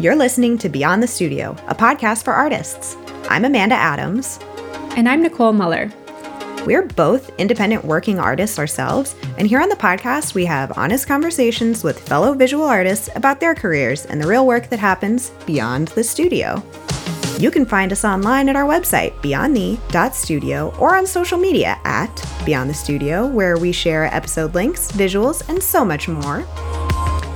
You're listening to Beyond the Studio, a podcast for artists. I'm Amanda Adams. And I'm Nicole Muller. We're both independent working artists ourselves, and here on the podcast, we have honest conversations with fellow visual artists about their careers and the real work that happens beyond the studio. You can find us online at our website, beyondthe.studio, or on social media at Beyond the Studio, where we share episode links, visuals, and so much more.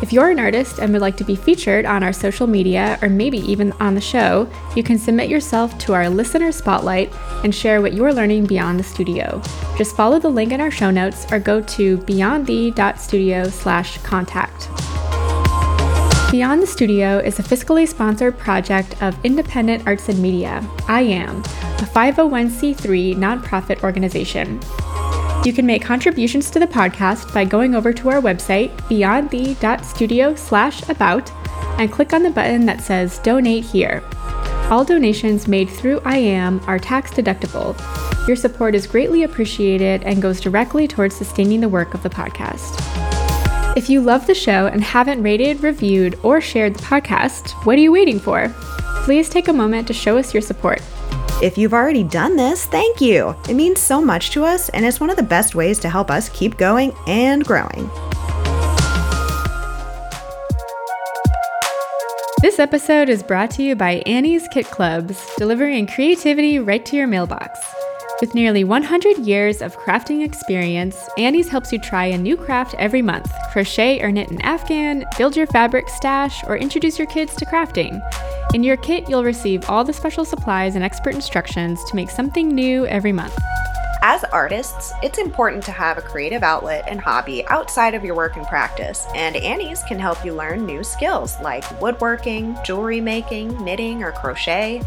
If you're an artist and would like to be featured on our social media or maybe even on the show, you can submit yourself to our listener spotlight and share what you're learning beyond the studio. Just follow the link in our show notes or go to beyondthe.studio/contact. Beyond the Studio is a fiscally sponsored project of Independent Arts and Media, I AM, a 501c3 nonprofit organization. You can make contributions to the podcast by going over to our website, beyondthe.studio slash about, and click on the button that says Donate Here. All donations made through IAM are tax deductible. Your support is greatly appreciated and goes directly towards sustaining the work of the podcast. If you love the show and haven't rated, reviewed, or shared the podcast, what are you waiting for? Please take a moment to show us your support. If you've already done this, thank you. It means so much to us, and it's one of the best ways to help us keep going and growing. This episode is brought to you by Annie's Kit Clubs, delivering creativity right to your mailbox. With nearly 100 years of crafting experience, Annie's helps you try a new craft every month crochet or knit an afghan, build your fabric stash, or introduce your kids to crafting. In your kit, you'll receive all the special supplies and expert instructions to make something new every month. As artists, it's important to have a creative outlet and hobby outside of your work and practice, and Annie's can help you learn new skills like woodworking, jewelry making, knitting, or crochet.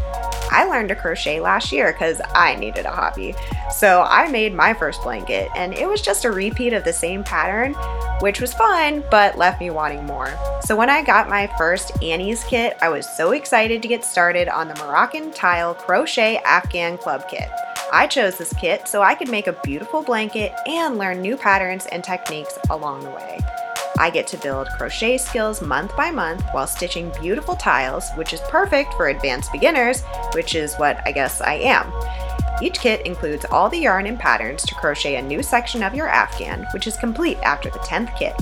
I learned to crochet last year because I needed a hobby. So I made my first blanket, and it was just a repeat of the same pattern, which was fun, but left me wanting more. So when I got my first Annie's kit, I was so excited to get started on the Moroccan Tile Crochet Afghan Club Kit. I chose this kit so I could make a beautiful blanket and learn new patterns and techniques along the way. I get to build crochet skills month by month while stitching beautiful tiles, which is perfect for advanced beginners, which is what I guess I am. Each kit includes all the yarn and patterns to crochet a new section of your afghan, which is complete after the 10th kit.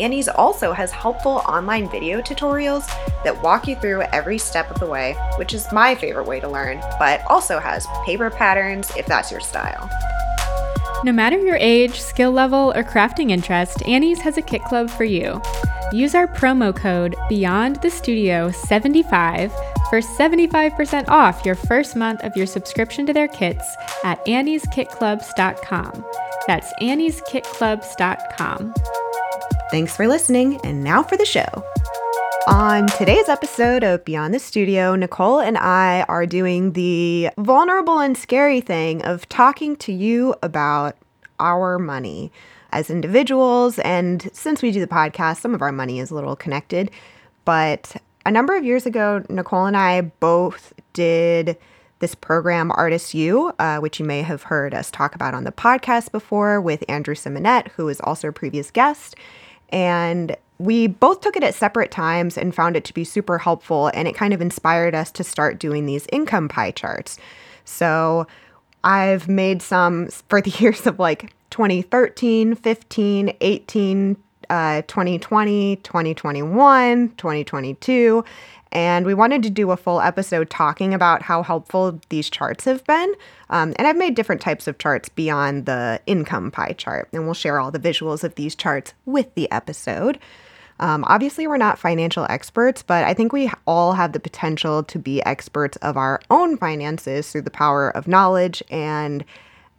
Annie's also has helpful online video tutorials that walk you through every step of the way, which is my favorite way to learn, but also has paper patterns if that's your style. No matter your age, skill level, or crafting interest, Annie's has a kit club for you. Use our promo code Beyond the Studio 75 for 75% off your first month of your subscription to their kits at annieskitclubs.com. That's annieskitclubs.com. Thanks for listening, and now for the show. On today's episode of Beyond the Studio, Nicole and I are doing the vulnerable and scary thing of talking to you about our money as individuals. And since we do the podcast, some of our money is a little connected. But a number of years ago, Nicole and I both did this program, Artist U, uh, which you may have heard us talk about on the podcast before with Andrew Simonet, who is also a previous guest. And we both took it at separate times and found it to be super helpful. And it kind of inspired us to start doing these income pie charts. So I've made some for the years of like 2013, 15, 18, uh, 2020, 2021, 2022. And we wanted to do a full episode talking about how helpful these charts have been. Um, and I've made different types of charts beyond the income pie chart, and we'll share all the visuals of these charts with the episode. Um, obviously, we're not financial experts, but I think we all have the potential to be experts of our own finances through the power of knowledge and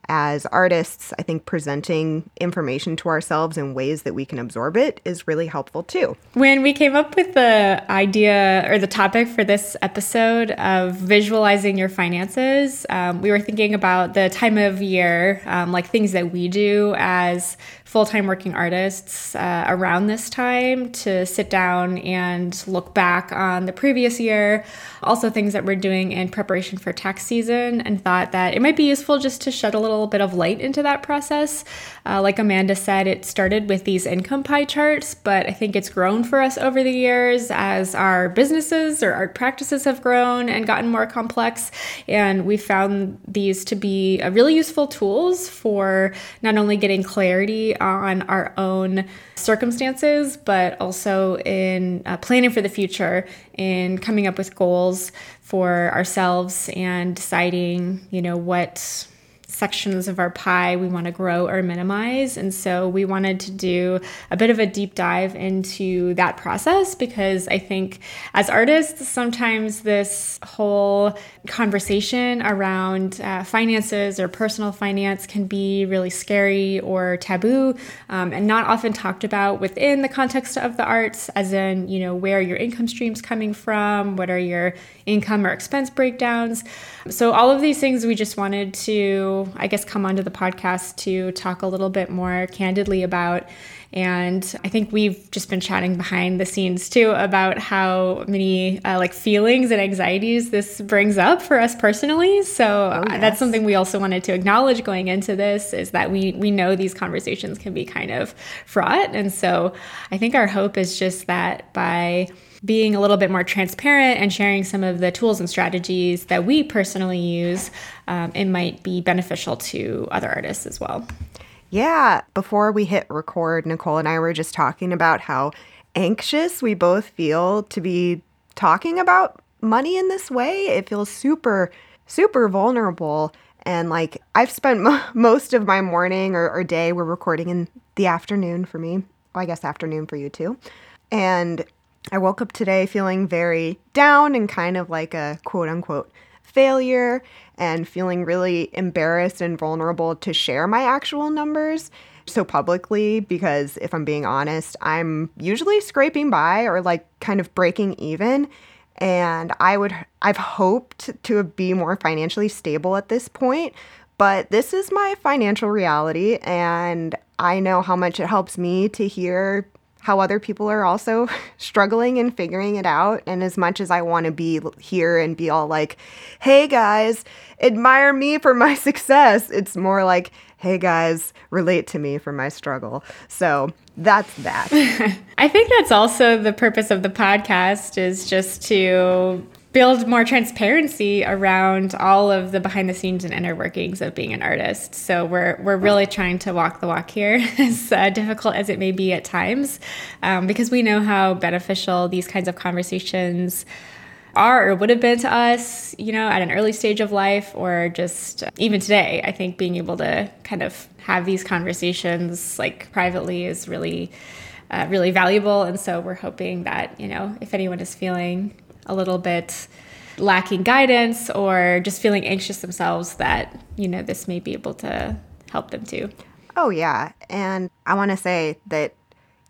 as artists, I think presenting information to ourselves in ways that we can absorb it is really helpful too. When we came up with the idea or the topic for this episode of visualizing your finances, um, we were thinking about the time of year, um, like things that we do as full time working artists uh, around this time to sit down and look back on the previous year, also things that we're doing in preparation for tax season, and thought that it might be useful just to shed a little bit of light into that process. Uh, like Amanda said, it started with these income pie charts, but I think it's grown for us over the years as our businesses or art practices have grown and gotten more complex. And we found these to be really useful tools for not only getting clarity on our own circumstances, but also in uh, planning for the future, in coming up with goals for ourselves and deciding, you know, what sections of our pie we want to grow or minimize. And so we wanted to do a bit of a deep dive into that process because I think as artists, sometimes this whole conversation around uh, finances or personal finance can be really scary or taboo um, and not often talked about within the context of the arts, as in, you know, where your income stream's coming from, what are your income or expense breakdowns. So, all of these things we just wanted to, I guess, come onto the podcast to talk a little bit more candidly about. And I think we've just been chatting behind the scenes too about how many uh, like feelings and anxieties this brings up for us personally. So oh, yes. that's something we also wanted to acknowledge going into this is that we we know these conversations can be kind of fraught. And so I think our hope is just that by being a little bit more transparent and sharing some of the tools and strategies that we personally use, um, it might be beneficial to other artists as well. Yeah. Before we hit record, Nicole and I were just talking about how anxious we both feel to be talking about money in this way. It feels super, super vulnerable. And like I've spent mo- most of my morning or, or day, we're recording in the afternoon for me. Well, I guess afternoon for you too. And I woke up today feeling very down and kind of like a quote unquote failure and feeling really embarrassed and vulnerable to share my actual numbers so publicly because if I'm being honest, I'm usually scraping by or like kind of breaking even. And I would I've hoped to be more financially stable at this point, but this is my financial reality and I know how much it helps me to hear how other people are also struggling and figuring it out. And as much as I want to be here and be all like, hey guys, admire me for my success, it's more like, hey guys, relate to me for my struggle. So that's that. I think that's also the purpose of the podcast is just to build more transparency around all of the behind the scenes and inner workings of being an artist. So we're we're really trying to walk the walk here, as uh, difficult as it may be at times, um, because we know how beneficial these kinds of conversations are or would have been to us, you know, at an early stage of life or just even today. I think being able to kind of have these conversations like privately is really. Uh, really valuable, and so we're hoping that you know if anyone is feeling a little bit lacking guidance or just feeling anxious themselves that you know this may be able to help them too. Oh yeah. And i want to say that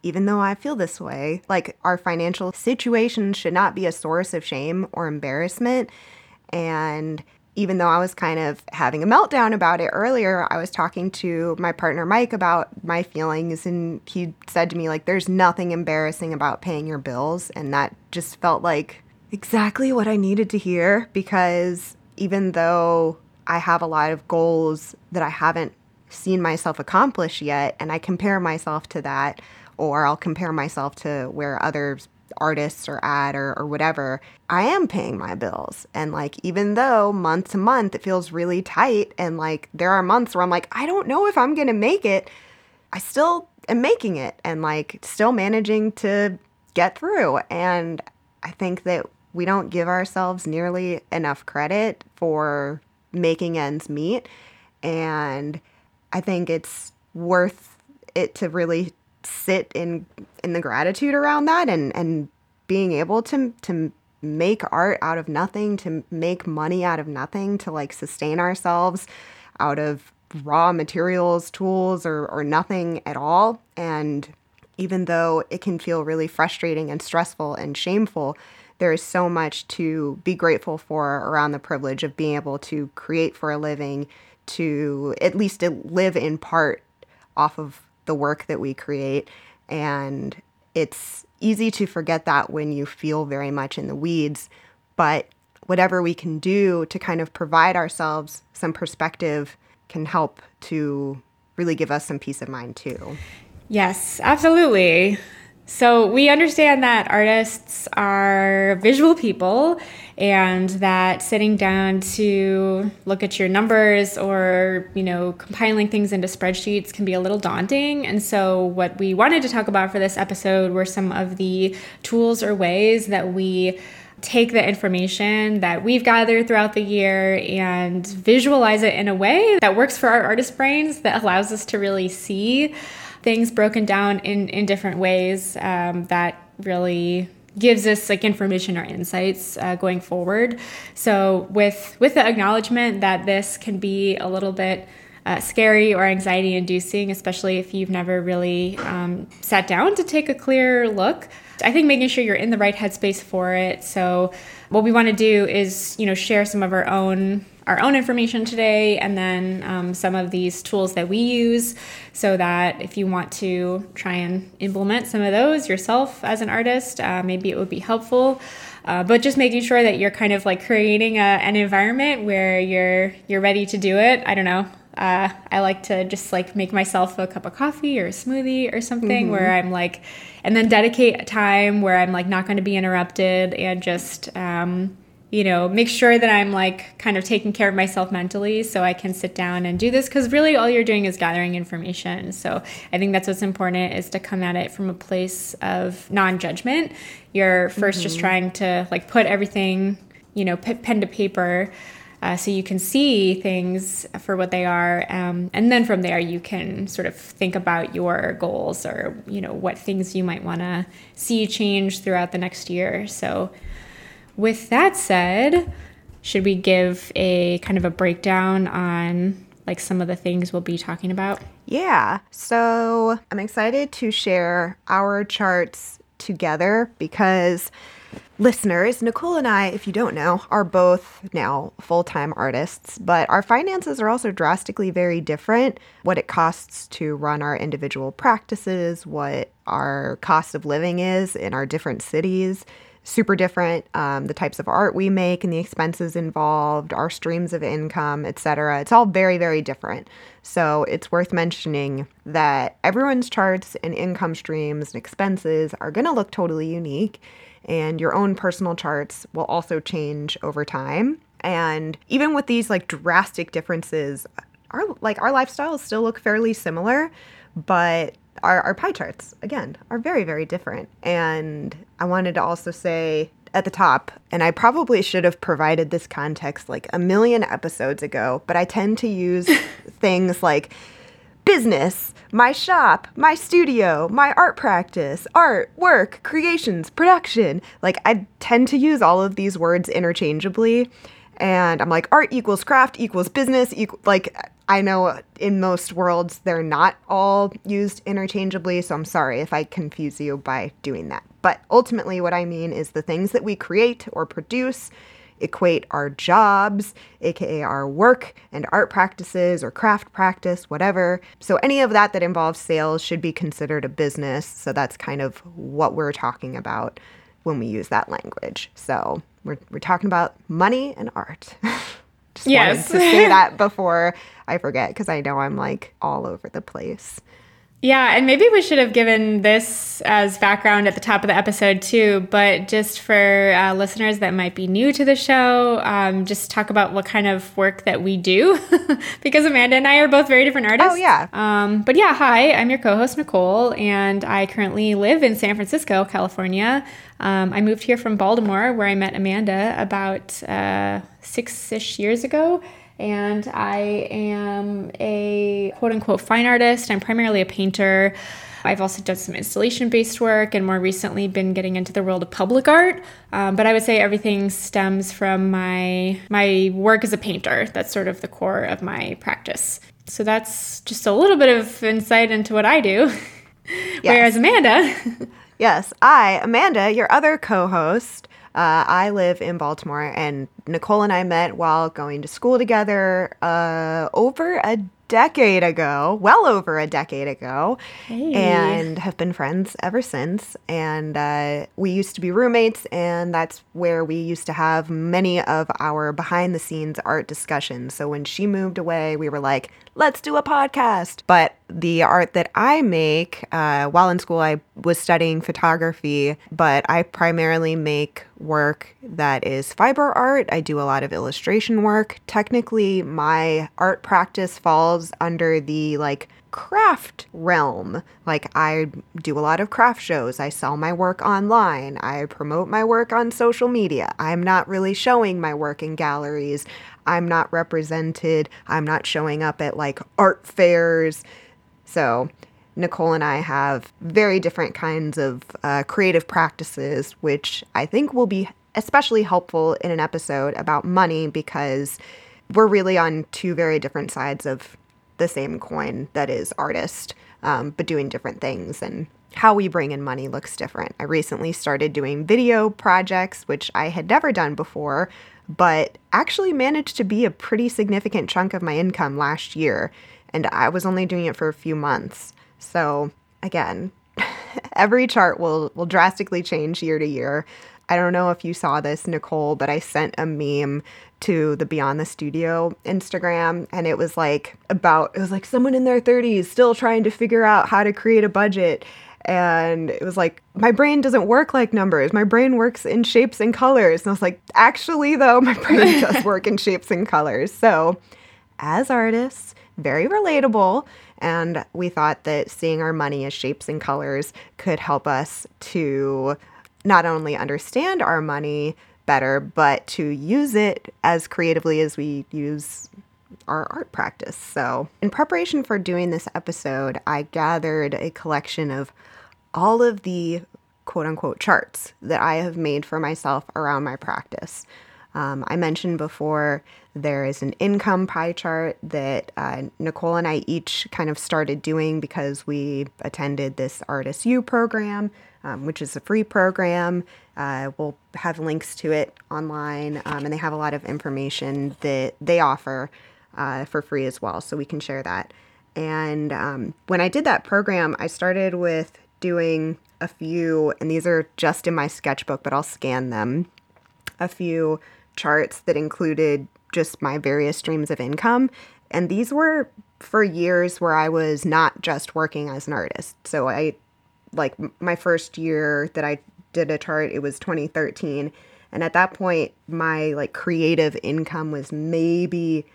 even though i feel this way like our financial situation should not be a source of shame or embarrassment. And even though I was kind of having a meltdown about it earlier, I was talking to my partner Mike about my feelings, and he said to me, like, there's nothing embarrassing about paying your bills. And that just felt like exactly what I needed to hear because even though I have a lot of goals that I haven't seen myself accomplish yet, and I compare myself to that, or I'll compare myself to where other artists are at or, or whatever, I am paying my bills. And like, even though month to month it feels really tight, and like, there are months where I'm like, I don't know if I'm gonna make it, I still am making it and like, still managing to get through. And I think that we don't give ourselves nearly enough credit for making ends meet. And I think it's worth it to really sit in in the gratitude around that and and being able to to make art out of nothing to make money out of nothing to like sustain ourselves out of raw materials tools or or nothing at all and even though it can feel really frustrating and stressful and shameful there is so much to be grateful for around the privilege of being able to create for a living, to at least live in part off of the work that we create. And it's easy to forget that when you feel very much in the weeds. But whatever we can do to kind of provide ourselves some perspective can help to really give us some peace of mind too. Yes, absolutely. So we understand that artists are visual people and that sitting down to look at your numbers or, you know, compiling things into spreadsheets can be a little daunting. And so what we wanted to talk about for this episode were some of the tools or ways that we take the information that we've gathered throughout the year and visualize it in a way that works for our artist brains that allows us to really see things broken down in, in different ways um, that really gives us like information or insights uh, going forward so with with the acknowledgement that this can be a little bit uh, scary or anxiety inducing especially if you've never really um, sat down to take a clear look I think making sure you're in the right headspace for it. So what we want to do is, you know, share some of our own our own information today and then um, some of these tools that we use so that if you want to try and implement some of those yourself as an artist uh, maybe it would be helpful. Uh, but just making sure that you're kind of like creating a, an environment where you're you're ready to do it. I don't know. Uh, I like to just like make myself a cup of coffee or a smoothie or something mm-hmm. where I'm like, and then dedicate a time where I'm like not going to be interrupted and just, um, you know, make sure that I'm like kind of taking care of myself mentally so I can sit down and do this because really all you're doing is gathering information. So I think that's what's important is to come at it from a place of non judgment. You're 1st mm-hmm. just trying to like put everything, you know, pen to paper uh, so you can see things for what they are um, and then from there you can sort of think about your goals or you know what things you might want to see change throughout the next year so with that said should we give a kind of a breakdown on like some of the things we'll be talking about yeah so i'm excited to share our charts together because listeners, Nicole and I, if you don't know, are both now full time artists, but our finances are also drastically very different. What it costs to run our individual practices, what our cost of living is in our different cities. Super different. Um, the types of art we make and the expenses involved, our streams of income, etc. It's all very, very different. So it's worth mentioning that everyone's charts and income streams and expenses are going to look totally unique and your own personal charts will also change over time. And even with these like drastic differences, our like our lifestyles still look fairly similar, but our, our pie charts again are very very different. And I wanted to also say at the top, and I probably should have provided this context like a million episodes ago, but I tend to use things like business, my shop, my studio, my art practice, art, work, creations, production. Like, I tend to use all of these words interchangeably. And I'm like, art equals craft equals business. Like, I know in most worlds they're not all used interchangeably. So I'm sorry if I confuse you by doing that. But ultimately, what I mean is the things that we create or produce equate our jobs, aka our work and art practices or craft practice, whatever. So any of that that involves sales should be considered a business. So that's kind of what we're talking about when we use that language. So we're, we're talking about money and art. Just yes. wanted to say that before I forget because I know I'm like all over the place. Yeah, and maybe we should have given this as background at the top of the episode too, but just for uh, listeners that might be new to the show, um, just talk about what kind of work that we do, because Amanda and I are both very different artists. Oh, yeah. Um, but yeah, hi, I'm your co host, Nicole, and I currently live in San Francisco, California. Um, I moved here from Baltimore, where I met Amanda about uh, six ish years ago and I am a quote unquote fine artist. I'm primarily a painter. I've also done some installation based work and more recently been getting into the world of public art. Um, but I would say everything stems from my my work as a painter. That's sort of the core of my practice. So that's just a little bit of insight into what I do. Yes. Whereas Amanda. yes, I, Amanda, your other co host, uh, I live in Baltimore, and Nicole and I met while going to school together uh, over a decade ago, well over a decade ago, Hey. and have been friends ever since. And uh, we used to be roommates, and that's where we used to have many of our behind the scenes art discussions. So when she moved away, we were like, let's do a podcast. But the art that I make, uh, while in school, I was studying photography, but I primarily make work that is fiber art. I do a lot of illustration work. Technically, my art practice falls under the like craft realm. Like, I do a lot of craft shows. I sell my work online. I promote my work on social media. I'm not really showing my work in galleries. I'm not represented. I'm not showing up at like art fairs. So, Nicole and I have very different kinds of uh, creative practices, which I think will be especially helpful in an episode about money because we're really on two very different sides of the same coin that is artist, um, but doing different things. And how we bring in money looks different. I recently started doing video projects, which I had never done before, but actually managed to be a pretty significant chunk of my income last year. And I was only doing it for a few months. So, again, every chart will, will drastically change year to year. I don't know if you saw this, Nicole, but I sent a meme to the Beyond the Studio Instagram, and it was like about, it was like someone in their 30s still trying to figure out how to create a budget. And it was like, my brain doesn't work like numbers. My brain works in shapes and colors. And I was like, actually, though, my brain does work in shapes and colors. So, as artists, very relatable. And we thought that seeing our money as shapes and colors could help us to not only understand our money better, but to use it as creatively as we use our art practice. So, in preparation for doing this episode, I gathered a collection of all of the quote unquote charts that I have made for myself around my practice. Um, I mentioned before there is an income pie chart that uh, Nicole and I each kind of started doing because we attended this Artist U program, um, which is a free program. Uh, we'll have links to it online, um, and they have a lot of information that they offer uh, for free as well, so we can share that. And um, when I did that program, I started with doing a few, and these are just in my sketchbook, but I'll scan them. A few charts that included just my various streams of income. And these were for years where I was not just working as an artist. So I, like, my first year that I did a chart, it was 2013. And at that point, my like creative income was maybe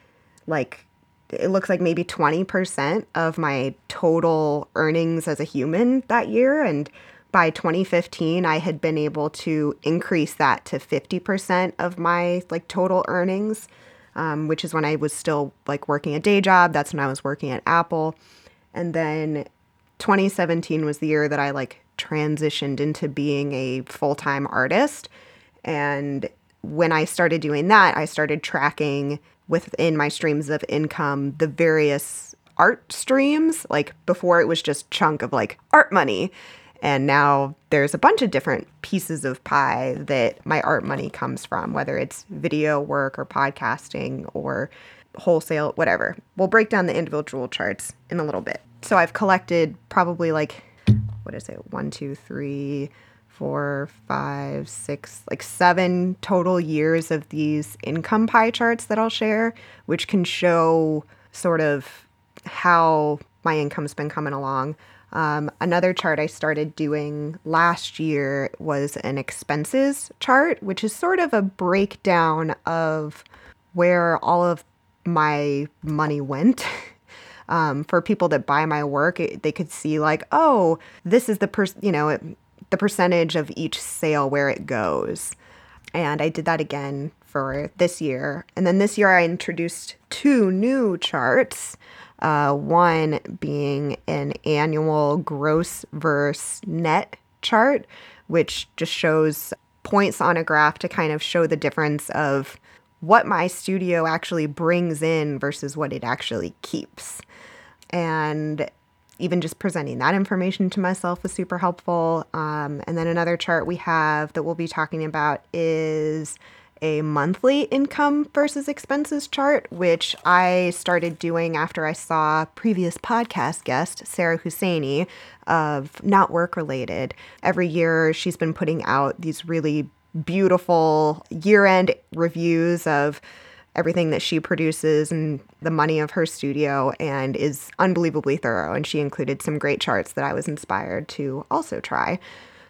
like it looks like maybe 20% of my total earnings as a human that year. And by 2015, I had been able to increase that to 50% of my like total earnings, um, which is when I was still like working a day job. That's when I was working at Apple. And then 2017 was the year that I like transitioned into being a full time artist. And when I started doing that, I started tracking within my streams of income the various art streams. Like before, it was just chunk of like art money. And now there's a bunch of different pieces of pie that my art money comes from, whether it's video work or podcasting or wholesale, whatever. We'll break down the individual charts in a little bit. So I've collected probably like, what is it? One, two, three, four, five, six, like seven total years of these income pie charts that I'll share, which can show sort of how my income's been coming along. Um, another chart I started doing last year was an expenses chart, which is sort of a breakdown of where all of my money went. Um, for people that buy my work, it, they could see like, oh, this is the person, you know, it, the percentage of each sale where it goes. And I did that again for this year. And then this year I introduced two new charts. Uh, one being an annual gross versus net chart, which just shows points on a graph to kind of show the difference of what my studio actually brings in versus what it actually keeps. And even just presenting that information to myself was super helpful. Um, and then another chart we have that we'll be talking about is a monthly income versus expenses chart, which I started doing after I saw previous podcast guest Sarah Husseini of Not Work Related. Every year, she's been putting out these really beautiful year end reviews of everything that she produces and the money of her studio and is unbelievably thorough. And she included some great charts that I was inspired to also try.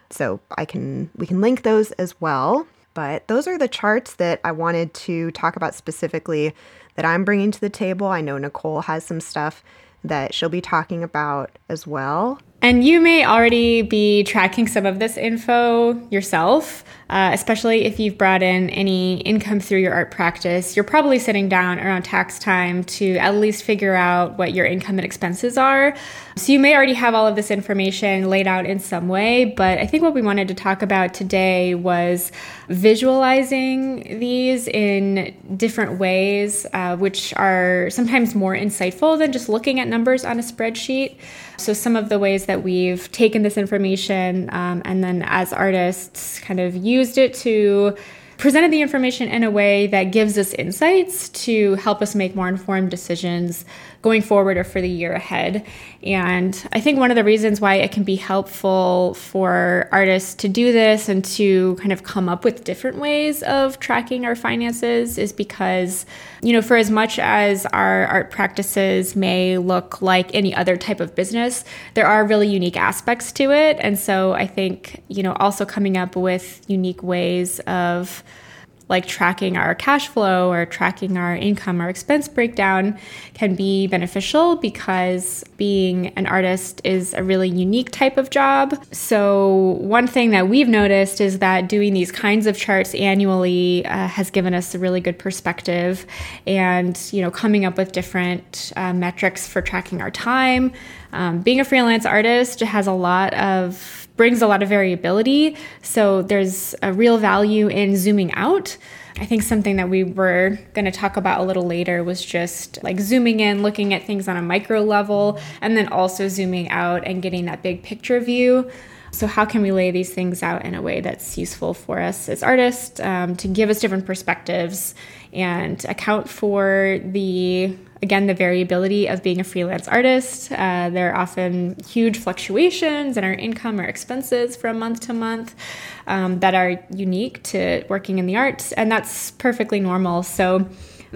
So I can we can link those as well. But those are the charts that I wanted to talk about specifically that I'm bringing to the table. I know Nicole has some stuff that she'll be talking about as well. And you may already be tracking some of this info yourself, uh, especially if you've brought in any income through your art practice. You're probably sitting down around tax time to at least figure out what your income and expenses are. So you may already have all of this information laid out in some way, but I think what we wanted to talk about today was visualizing these in different ways, uh, which are sometimes more insightful than just looking at numbers on a spreadsheet. So, some of the ways that we've taken this information um, and then as artists kind of used it to presented the information in a way that gives us insights to help us make more informed decisions going forward or for the year ahead. And I think one of the reasons why it can be helpful for artists to do this and to kind of come up with different ways of tracking our finances is because, you know, for as much as our art practices may look like any other type of business, there are really unique aspects to it. And so I think, you know, also coming up with unique ways of like tracking our cash flow or tracking our income or expense breakdown can be beneficial because being an artist is a really unique type of job. So, one thing that we've noticed is that doing these kinds of charts annually uh, has given us a really good perspective and, you know, coming up with different uh, metrics for tracking our time. Um, being a freelance artist has a lot of brings a lot of variability. So there's a real value in zooming out. I think something that we were going to talk about a little later was just like zooming in, looking at things on a micro level, and then also zooming out and getting that big picture view. So, how can we lay these things out in a way that's useful for us as artists um, to give us different perspectives and account for the again the variability of being a freelance artist. Uh, there are often huge fluctuations in our income or expenses from month to month um, that are unique to working in the arts and that's perfectly normal. So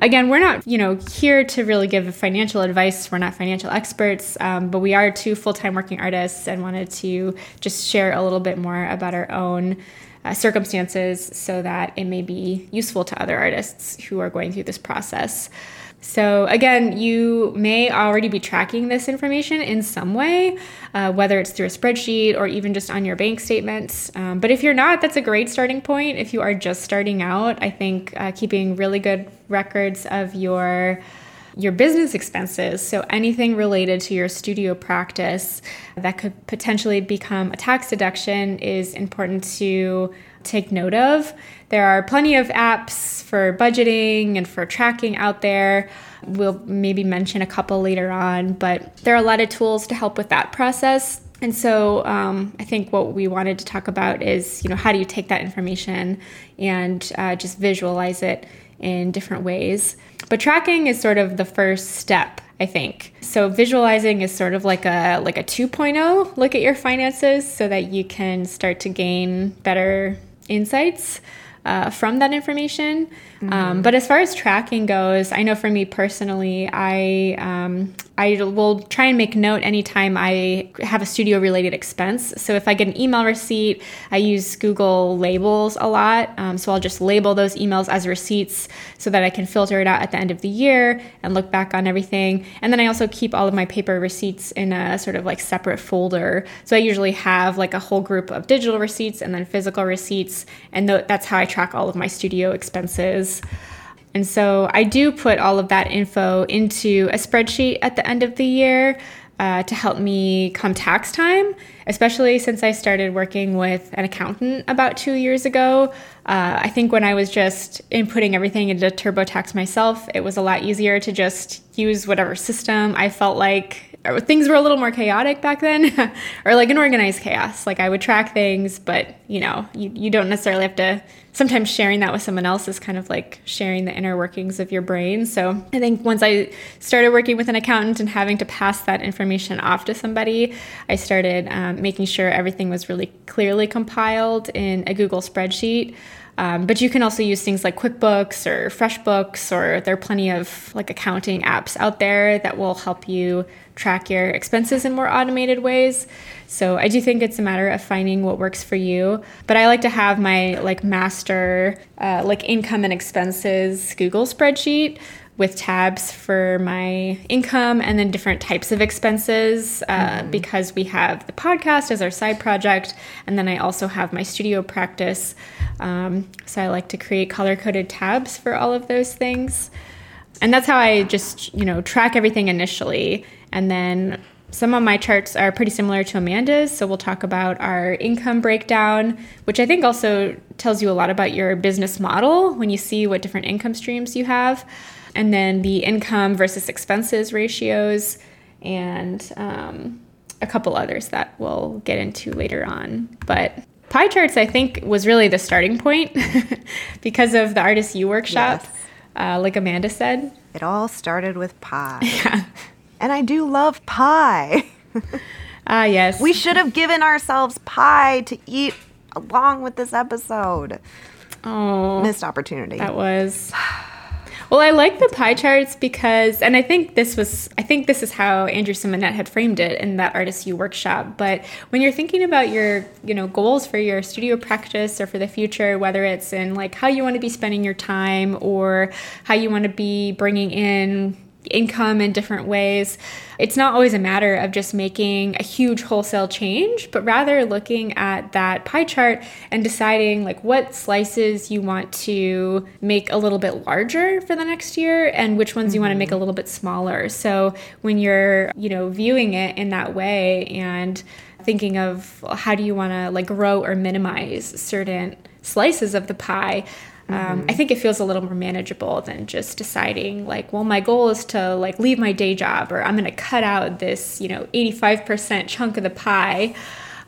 again we're not you know here to really give financial advice. We're not financial experts um, but we are two full-time working artists and wanted to just share a little bit more about our own uh, circumstances so that it may be useful to other artists who are going through this process. So, again, you may already be tracking this information in some way, uh, whether it's through a spreadsheet or even just on your bank statements. Um, but if you're not, that's a great starting point. If you are just starting out, I think uh, keeping really good records of your your business expenses, so anything related to your studio practice that could potentially become a tax deduction, is important to take note of. There are plenty of apps for budgeting and for tracking out there. We'll maybe mention a couple later on, but there are a lot of tools to help with that process. And so um, I think what we wanted to talk about is, you know, how do you take that information and uh, just visualize it in different ways. But tracking is sort of the first step, I think. So visualizing is sort of like a like a 2.0 look at your finances so that you can start to gain better insights uh, from that information. Mm-hmm. Um, but as far as tracking goes, I know for me personally, I um, I will try and make note anytime I have a studio related expense. So if I get an email receipt, I use Google Labels a lot. Um, so I'll just label those emails as receipts so that I can filter it out at the end of the year and look back on everything. And then I also keep all of my paper receipts in a sort of like separate folder. So I usually have like a whole group of digital receipts and then physical receipts. And th- that's how I track all of my studio expenses. And so I do put all of that info into a spreadsheet at the end of the year uh, to help me come tax time, especially since I started working with an accountant about two years ago. Uh, I think when I was just inputting everything into TurboTax myself, it was a lot easier to just use whatever system I felt like things were a little more chaotic back then, or like an organized chaos. Like I would track things, but you know, you, you don't necessarily have to. Sometimes sharing that with someone else is kind of like sharing the inner workings of your brain. So I think once I started working with an accountant and having to pass that information off to somebody, I started um, making sure everything was really clearly compiled in a Google spreadsheet. Um, but you can also use things like QuickBooks or FreshBooks, or there are plenty of like accounting apps out there that will help you track your expenses in more automated ways. So I do think it's a matter of finding what works for you. But I like to have my like master uh, like income and expenses Google spreadsheet with tabs for my income and then different types of expenses uh, mm. because we have the podcast as our side project and then i also have my studio practice. Um, so i like to create color coded tabs for all of those things. And that's how i just you know track everything initially. And then some of my charts are pretty similar to Amanda's, so we'll talk about our income breakdown, which I think also tells you a lot about your business model when you see what different income streams you have and then the income versus expenses ratios, and um, a couple others that we'll get into later on. But pie charts, I think, was really the starting point because of the Artist U workshop, yes. uh, like Amanda said. It all started with pie. Yeah. And I do love pie. Ah, uh, yes. We should have given ourselves pie to eat along with this episode. Oh. Missed opportunity. That was. Well, I like the pie charts because, and I think this was, I think this is how Andrew Simonet had framed it in that Artist U workshop. But when you're thinking about your, you know, goals for your studio practice or for the future, whether it's in like how you want to be spending your time or how you want to be bringing in income in different ways. It's not always a matter of just making a huge wholesale change, but rather looking at that pie chart and deciding like what slices you want to make a little bit larger for the next year and which ones mm-hmm. you want to make a little bit smaller. So when you're, you know, viewing it in that way and thinking of how do you want to like grow or minimize certain slices of the pie, um, mm-hmm. I think it feels a little more manageable than just deciding like, well, my goal is to like leave my day job or I'm going to cut out this, you know, 85% chunk of the pie.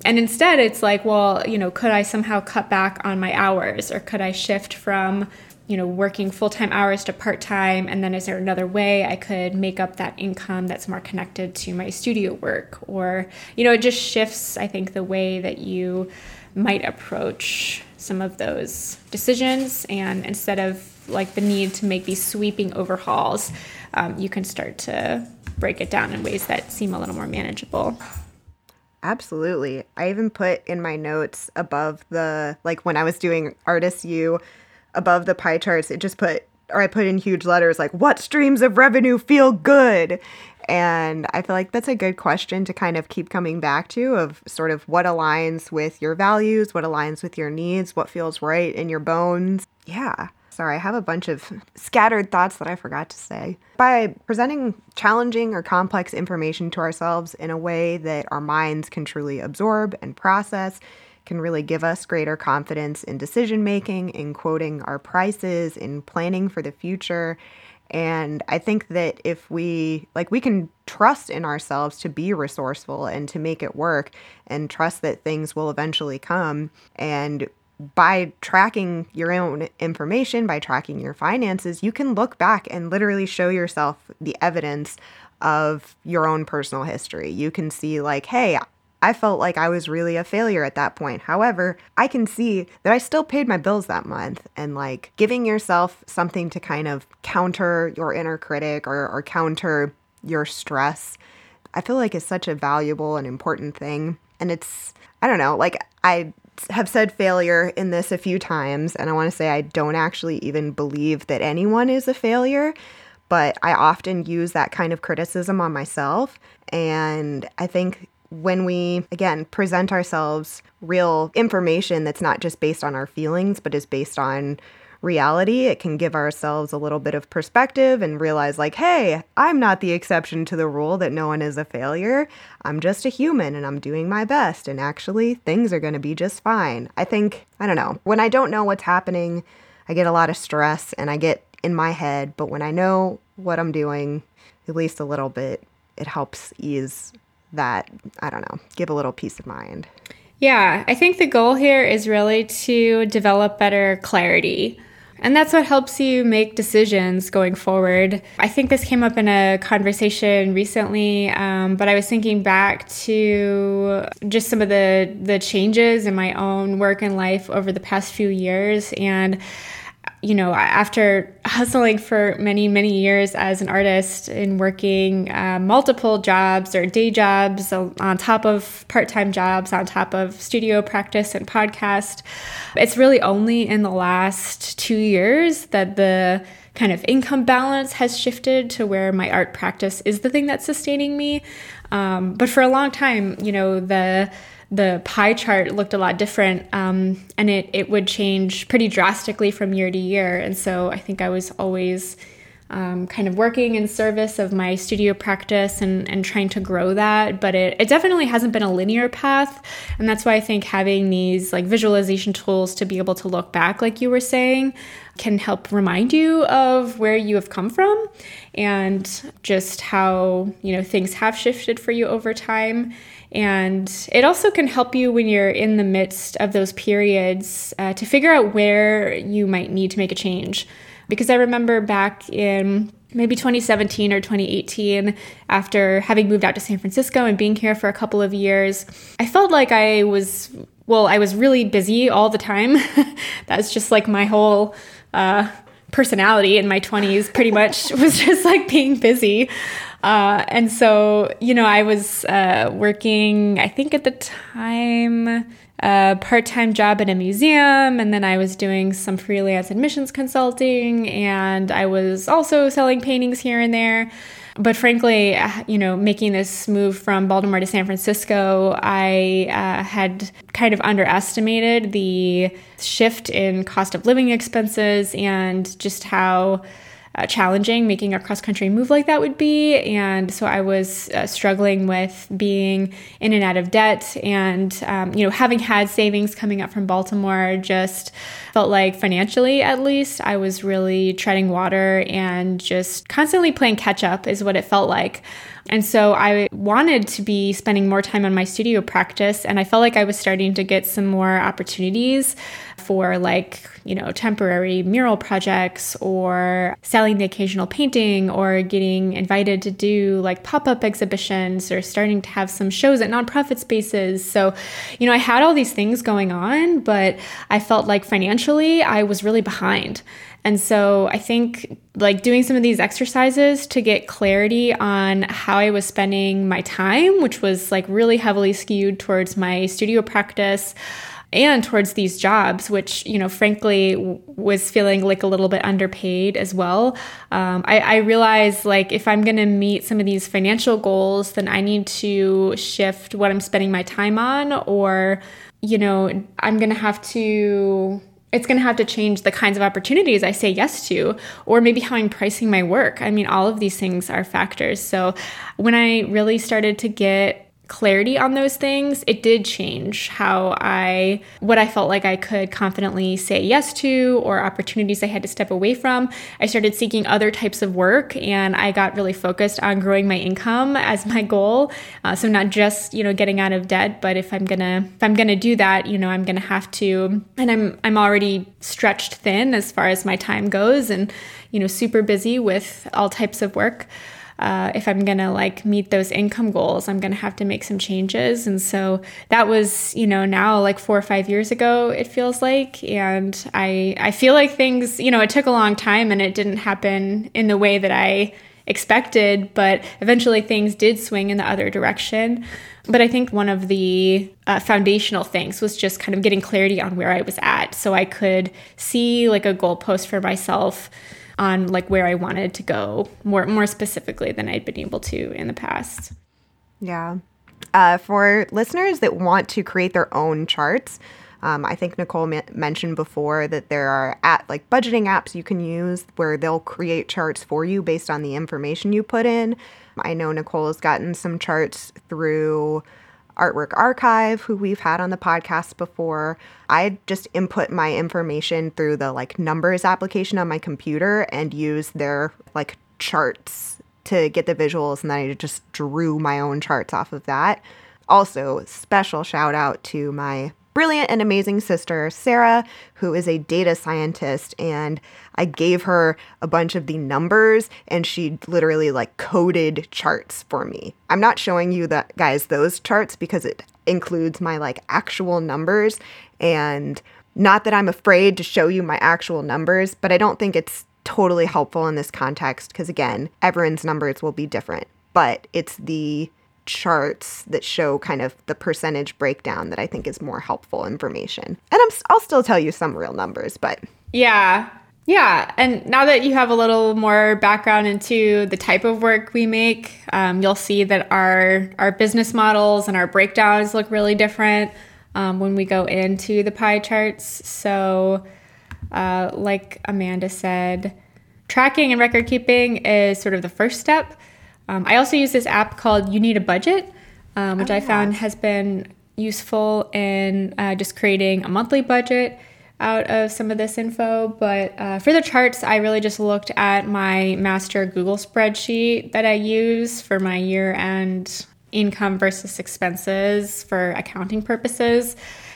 And instead, it's like, well, you know, could I somehow cut back on my hours or could I shift from, you know, working full time hours to part time? And then is there another way I could make up that income that's more connected to my studio work? Or, you know, it just shifts, I think, the way that you might approach some of those decisions. And instead of like the need to make these sweeping overhauls, um, you can start to break it down in ways that seem a little more manageable. Absolutely. I even put in my notes above the, like when I was doing Artist U, above the pie charts, it just put, or I put in huge letters like, what streams of revenue feel good? And I feel like that's a good question to kind of keep coming back to of sort of what aligns with your values, what aligns with your needs, what feels right in your bones. Yeah. Sorry, I have a bunch of scattered thoughts that I forgot to say. By presenting challenging or complex information to ourselves in a way that our minds can truly absorb and process, can really give us greater confidence in decision making, in quoting our prices, in planning for the future, and I think that if we, like, we can trust in ourselves to be resourceful and to make it work and trust that things will eventually come. And by tracking your own information, by tracking your finances, you can look back and literally show yourself the evidence of your own personal history. You can see, like, hey, I felt like I was really a failure at that point. However, I can see that I still paid my bills that month and like giving yourself something to kind of counter your inner critic or, or counter your stress, I feel like is such a valuable and important thing. And it's, I don't know, like I have said failure in this a few times, and I want to say I don't actually even believe that anyone is a failure, but I often use that kind of criticism on myself. And I think when we, again, present ourselves real information that's not just based on our feelings, but is based on reality, it can give ourselves a little bit of perspective and realize, like, hey, I'm not the exception to the rule that no one is a failure. I'm just a human and I'm doing my best. And actually, things are going to be just fine. I think, I don't know, when I don't know what's happening, I get a lot of stress and I get in my head. But when I know what I'm doing, at least a little bit, it helps ease that, I don't know, give a little peace of mind. Yeah, I think the goal here is really to develop better clarity. And that's what helps you make decisions going forward. I think this came up in a conversation recently, um, but I was thinking back to just some of the the changes in my own work and life over the past few years, and you know, after hustling for many, many years as an artist and working uh, multiple jobs or day jobs on top of part time jobs, on top of studio practice and podcast, it's really only in the last two years that the kind of income balance has shifted to where my art practice is the thing that's sustaining me. Um, but for a long time, you know, the the pie chart looked a lot different um, and it, it would change pretty drastically from year to year. And so I think I was always um, kind of working in service of my studio practice and, and trying to grow that. But it, it definitely hasn't been a linear path. And that's why I think having these like visualization tools to be able to look back, like you were saying, can help remind you of where you have come from and just how, you know, things have shifted for you over time and it also can help you when you're in the midst of those periods uh, to figure out where you might need to make a change. Because I remember back in maybe 2017 or 2018, after having moved out to San Francisco and being here for a couple of years, I felt like I was, well, I was really busy all the time. That's just like my whole. Uh, personality in my 20s pretty much was just like being busy uh, and so, you know, I was uh, working, I think at the time, a uh, part time job at a museum, and then I was doing some freelance admissions consulting, and I was also selling paintings here and there. But frankly, uh, you know, making this move from Baltimore to San Francisco, I uh, had kind of underestimated the shift in cost of living expenses and just how uh, challenging making a cross country move like that would be. And so I was uh, struggling with being in and out of debt. And, um, you know, having had savings coming up from Baltimore, just felt like financially, at least, I was really treading water and just constantly playing catch up, is what it felt like. And so I wanted to be spending more time on my studio practice, and I felt like I was starting to get some more opportunities for like, you know, temporary mural projects or selling the occasional painting or getting invited to do like pop up exhibitions or starting to have some shows at nonprofit spaces. So, you know, I had all these things going on, but I felt like financially I was really behind. And so I think like doing some of these exercises to get clarity on how I was spending my time, which was like really heavily skewed towards my studio practice and towards these jobs, which, you know, frankly was feeling like a little bit underpaid as well. Um, I, I realized like if I'm going to meet some of these financial goals, then I need to shift what I'm spending my time on, or, you know, I'm going to have to it's going to have to change the kinds of opportunities I say yes to, or maybe how I'm pricing my work. I mean, all of these things are factors. So when I really started to get clarity on those things, it did change how I, what I felt like I could confidently say yes to or opportunities I had to step away from. I started seeking other types of work and I got really focused on growing my income as my goal. Uh, so not just, you know, getting out of debt, but if I'm gonna, if I'm gonna do that, you know, I'm gonna have to, and I'm, I'm already stretched thin as far as my time goes and, you know, super busy with all types of work uh, if I'm gonna like meet those income goals, I'm gonna have to make some changes. And so that was, you know, now like four or five years ago, it feels like. And I I feel like things, you know, it took a long time and it didn't happen in the way that I expected, but eventually things did swing in the other direction. But I think one of the uh, foundational things was just kind of getting clarity on where I was at so I could see like a goalpost for myself on like where I wanted to go more more specifically than I'd been able to in the past. Yeah. Uh, for listeners that want to create their own charts, um, I think Nicole mentioned before that there are at like budgeting apps you can use where they'll create charts for you based on the information you put in. I know Nicole has gotten some charts through Artwork Archive, who we've had on the podcast before. I just input my information through the like numbers application on my computer and use their like charts to get the visuals, and then I just drew my own charts off of that. Also, special shout out to my brilliant and amazing sister, Sarah, who is a data scientist. And I gave her a bunch of the numbers and she literally like coded charts for me. I'm not showing you that, guys, those charts because it includes my like actual numbers. And not that I'm afraid to show you my actual numbers, but I don't think it's totally helpful in this context because, again, everyone's numbers will be different. But it's the charts that show kind of the percentage breakdown that I think is more helpful information. And I'm, I'll still tell you some real numbers, but. Yeah. Yeah. And now that you have a little more background into the type of work we make, um, you'll see that our, our business models and our breakdowns look really different um, when we go into the pie charts. So, uh, like Amanda said, tracking and record keeping is sort of the first step. Um, I also use this app called You Need a Budget, um, which oh, I found has been useful in uh, just creating a monthly budget out of some of this info. But uh, for the charts, I really just looked at my master Google spreadsheet that I use for my year end income versus expenses for accounting purposes.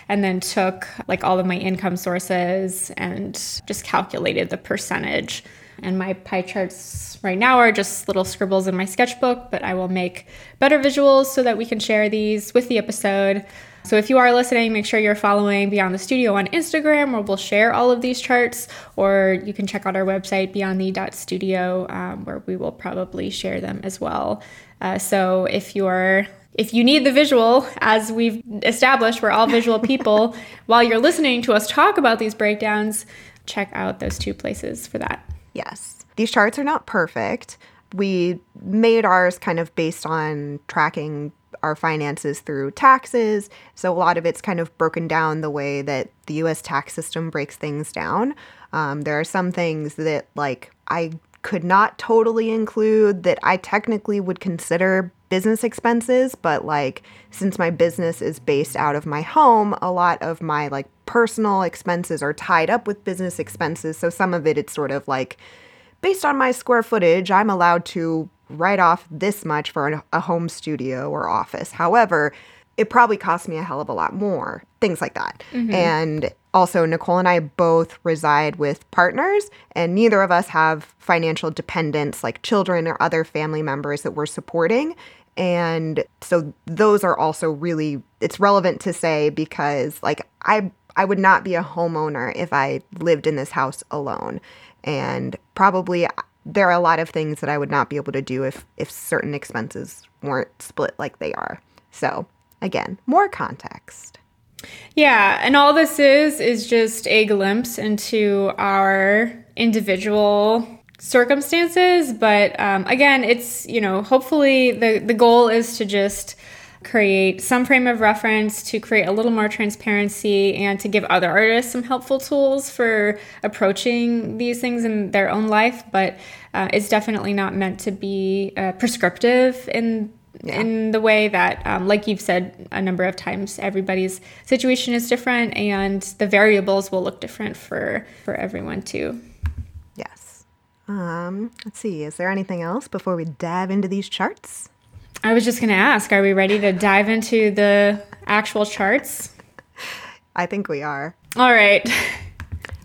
And then took like all of my income sources and just calculated the percentage and my pie charts right now are just little scribbles in my sketchbook, but I will make better visuals so that we can share these with the episode. So if you are listening, make sure you're following Beyond the Studio on Instagram, where we'll share all of these charts, or you can check out our website, beyondthe.studio, um, where we will probably share them as well. Uh, so if you're if you need the visual, as we've established, we're all visual people, while you're listening to us talk about these breakdowns, check out those two places for that. Yes. These charts are not perfect. We made ours kind of based on tracking our finances through taxes. So a lot of it's kind of broken down the way that the US tax system breaks things down. Um, there are some things that, like, I could not totally include that I technically would consider business expenses, but like since my business is based out of my home, a lot of my like personal expenses are tied up with business expenses. So some of it it's sort of like based on my square footage, I'm allowed to write off this much for a home studio or office. However, it probably cost me a hell of a lot more, things like that. Mm-hmm. And also, Nicole and I both reside with partners, and neither of us have financial dependents like children or other family members that we're supporting. And so those are also really it's relevant to say because like I I would not be a homeowner if I lived in this house alone. And probably uh, there are a lot of things that I would not be able to do if if certain expenses weren't split like they are. So, again, more context. Yeah, and all this is is just a glimpse into our individual circumstances. But um, again, it's, you know, hopefully the, the goal is to just create some frame of reference to create a little more transparency and to give other artists some helpful tools for approaching these things in their own life. But uh, it's definitely not meant to be uh, prescriptive in yeah. in the way that, um, like you've said a number of times, everybody's situation is different and the variables will look different for for everyone too. Um, let's see. Is there anything else before we dive into these charts? I was just going to ask, are we ready to dive into the actual charts? I think we are. All right.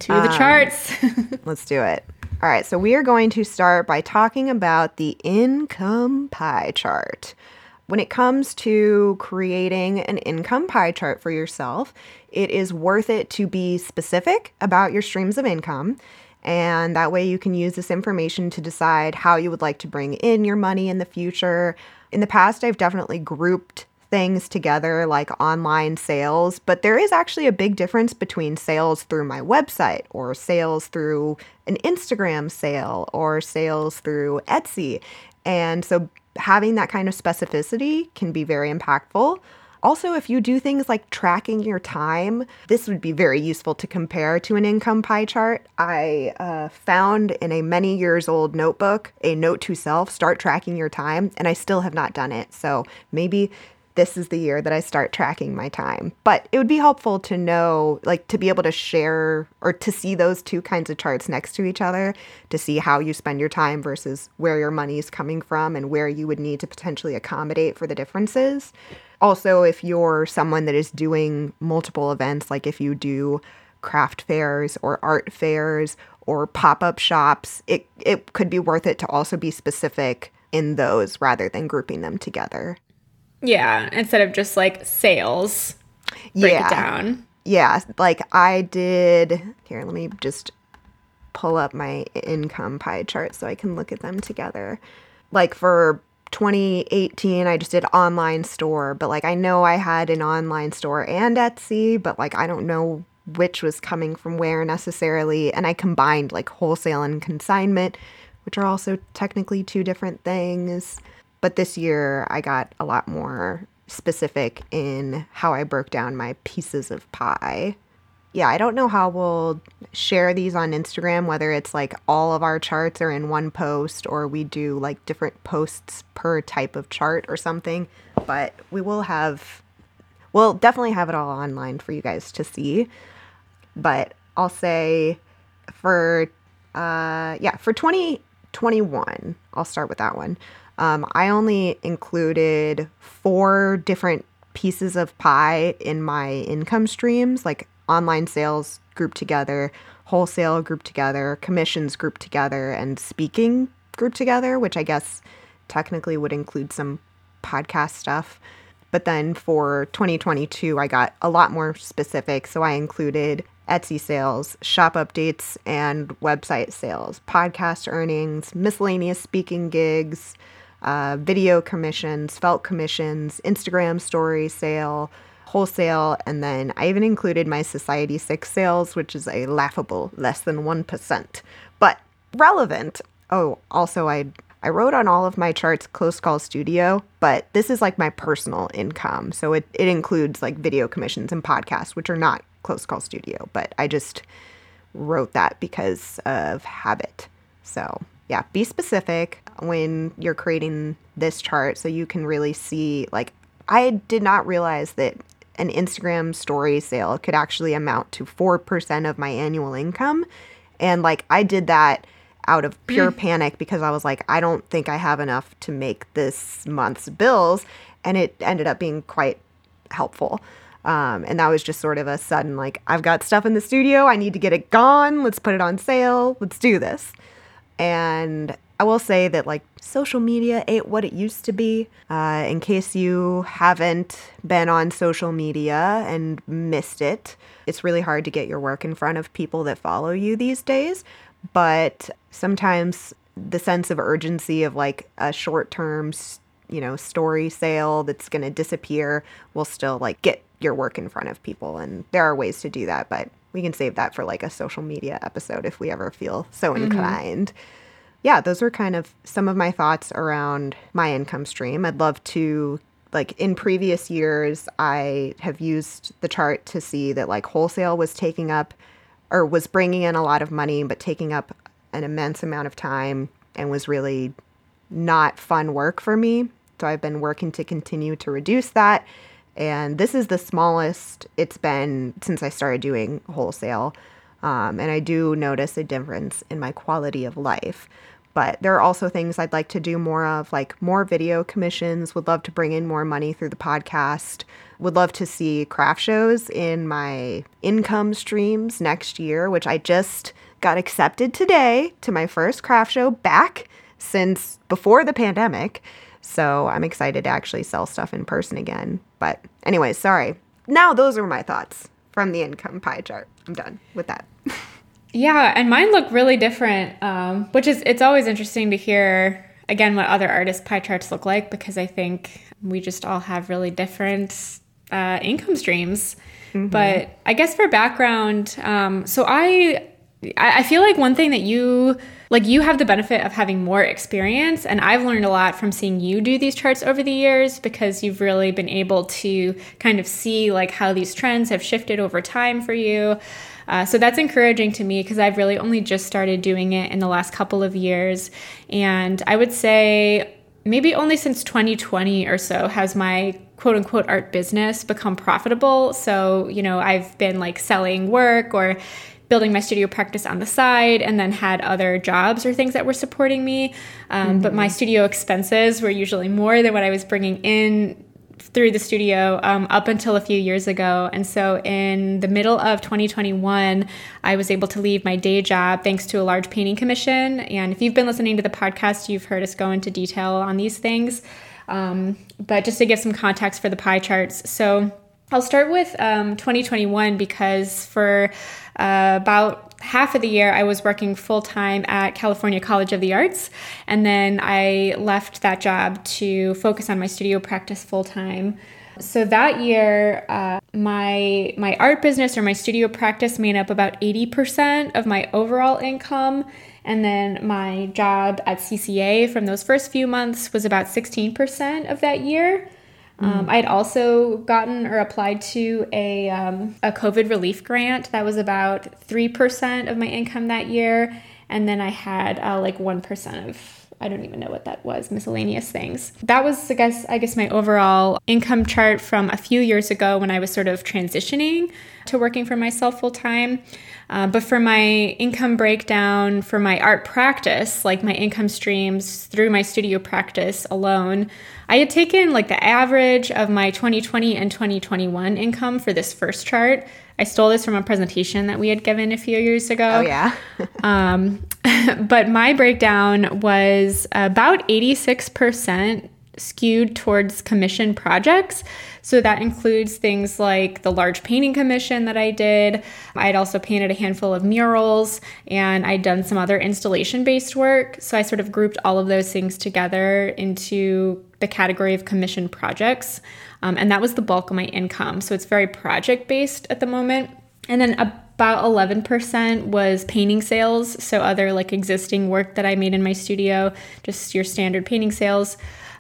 to um, the charts. let's do it. All right, so we are going to start by talking about the income pie chart. When it comes to creating an income pie chart for yourself, it is worth it to be specific about your streams of income and that way you can use this information to decide how you would like to bring in your money in the future. In the past, I've definitely grouped things together like online sales, but there is actually a big difference between sales through my website or sales through an Instagram sale or sales through Etsy. And so having that kind of specificity can be very impactful. Also, if you do things like tracking your time, this would be very useful to compare to an income pie chart. I uh, found in a many years old notebook a note to self start tracking your time, and I still have not done it. So maybe this is the year that I start tracking my time. But it would be helpful to know, like, to be able to share or to see those two kinds of charts next to each other to see how you spend your time versus where your money is coming from and where you would need to potentially accommodate for the differences. Also, if you're someone that is doing multiple events, like if you do craft fairs or art fairs or pop-up shops, it it could be worth it to also be specific in those rather than grouping them together. Yeah, instead of just like sales. Break yeah. it down. Yeah, like I did. Here, let me just pull up my income pie chart so I can look at them together. Like for 2018, I just did online store, but like I know I had an online store and Etsy, but like I don't know which was coming from where necessarily. And I combined like wholesale and consignment, which are also technically two different things. But this year I got a lot more specific in how I broke down my pieces of pie. Yeah, I don't know how we'll share these on Instagram, whether it's like all of our charts are in one post or we do like different posts per type of chart or something. But we will have, we'll definitely have it all online for you guys to see. But I'll say for, uh, yeah, for 2021, I'll start with that one. Um, I only included four different pieces of pie in my income streams, like online sales grouped together, wholesale grouped together, commissions grouped together, and speaking grouped together, which I guess technically would include some podcast stuff. But then for 2022, I got a lot more specific. So I included Etsy sales, shop updates, and website sales, podcast earnings, miscellaneous speaking gigs, uh, video commissions, felt commissions, Instagram story sale, wholesale, and then I even included my Society 6 sales, which is a laughable less than 1%, but relevant. Oh, also, I I wrote on all of my charts Close Call Studio, but this is like my personal income. So it, it includes like video commissions and podcasts, which are not Close Call Studio, but I just wrote that because of habit. So yeah, be specific when you're creating this chart so you can really see. Like, I did not realize that an Instagram story sale could actually amount to 4% of my annual income. And like, I did that out of pure panic because I was like, I don't think I have enough to make this month's bills. And it ended up being quite helpful. Um, and that was just sort of a sudden, like, I've got stuff in the studio. I need to get it gone. Let's put it on sale. Let's do this. And I will say that like social media ain't what it used to be. Uh, in case you haven't been on social media and missed it, it's really hard to get your work in front of people that follow you these days. But sometimes the sense of urgency of like a short term, you know, story sale that's going to disappear will still like get your work in front of people. And there are ways to do that, but we can save that for like a social media episode if we ever feel so mm-hmm. Yeah, those are kind of some of my thoughts around my income stream. I'd love to like in previous years I have used the chart to see that like wholesale was taking up or was bringing in a lot of money but taking up an immense amount of time and was really not fun work for me. So I've been working to continue to reduce that and this is the smallest it's been since I started doing wholesale. Um, and I do notice a difference in my quality of life. But there are also things I'd like to do more of, like more video commissions. Would love to bring in more money through the podcast. Would love to see craft shows in my income streams next year, which I just got accepted today to my first craft show back since before the pandemic. So I'm excited to actually sell stuff in person again. But, anyway, sorry. Now, those are my thoughts from the income pie chart. I'm done with that. yeah, and mine look really different, um, which is, it's always interesting to hear, again, what other artists' pie charts look like because I think we just all have really different uh, income streams. Mm-hmm. But I guess for background, um, so I I feel like one thing that you like you have the benefit of having more experience and I've learned a lot from seeing you do these charts over the years because you've really been able to kind of see like how these trends have shifted over time for you. Uh, so that's encouraging to me because I've really only just started doing it in the last couple of years. And I would say maybe only since 2020 or so has my quote unquote art business become profitable. So, you know, I've been like selling work or building my studio practice on the side and then had other jobs or things that were supporting me. Um, mm-hmm. But my studio expenses were usually more than what I was bringing in through the studio um, up until a few years ago. And so in the middle of 2021, I was able to leave my day job thanks to a large painting commission. And if you've been listening to the podcast, you've heard us go into detail on these things. Um, but just to give some context for the pie charts. So I'll start with um, 2021 because for uh, about half of the year I was working full time at California College of the Arts, and then I left that job to focus on my studio practice full time. So that year, uh, my my art business or my studio practice made up about 80% of my overall income, and then my job at CCA from those first few months was about 16% of that year. Um, I had also gotten or applied to a, um, a COVID relief grant that was about 3% of my income that year. And then I had uh, like 1% of I don't even know what that was, miscellaneous things. That was I guess I guess my overall income chart from a few years ago when I was sort of transitioning to working for myself full time. Uh, but for my income breakdown for my art practice, like my income streams through my studio practice alone, I had taken like the average of my 2020 and 2021 income for this first chart. I stole this from a presentation that we had given a few years ago. Oh, yeah. um, but my breakdown was about 86% skewed towards commission projects. So that includes things like the large painting commission that I did. I'd also painted a handful of murals and I'd done some other installation based work. So I sort of grouped all of those things together into the category of commission projects. Um, and that was the bulk of my income. So it's very project based at the moment. And then about 11% was painting sales. So other like existing work that I made in my studio, just your standard painting sales.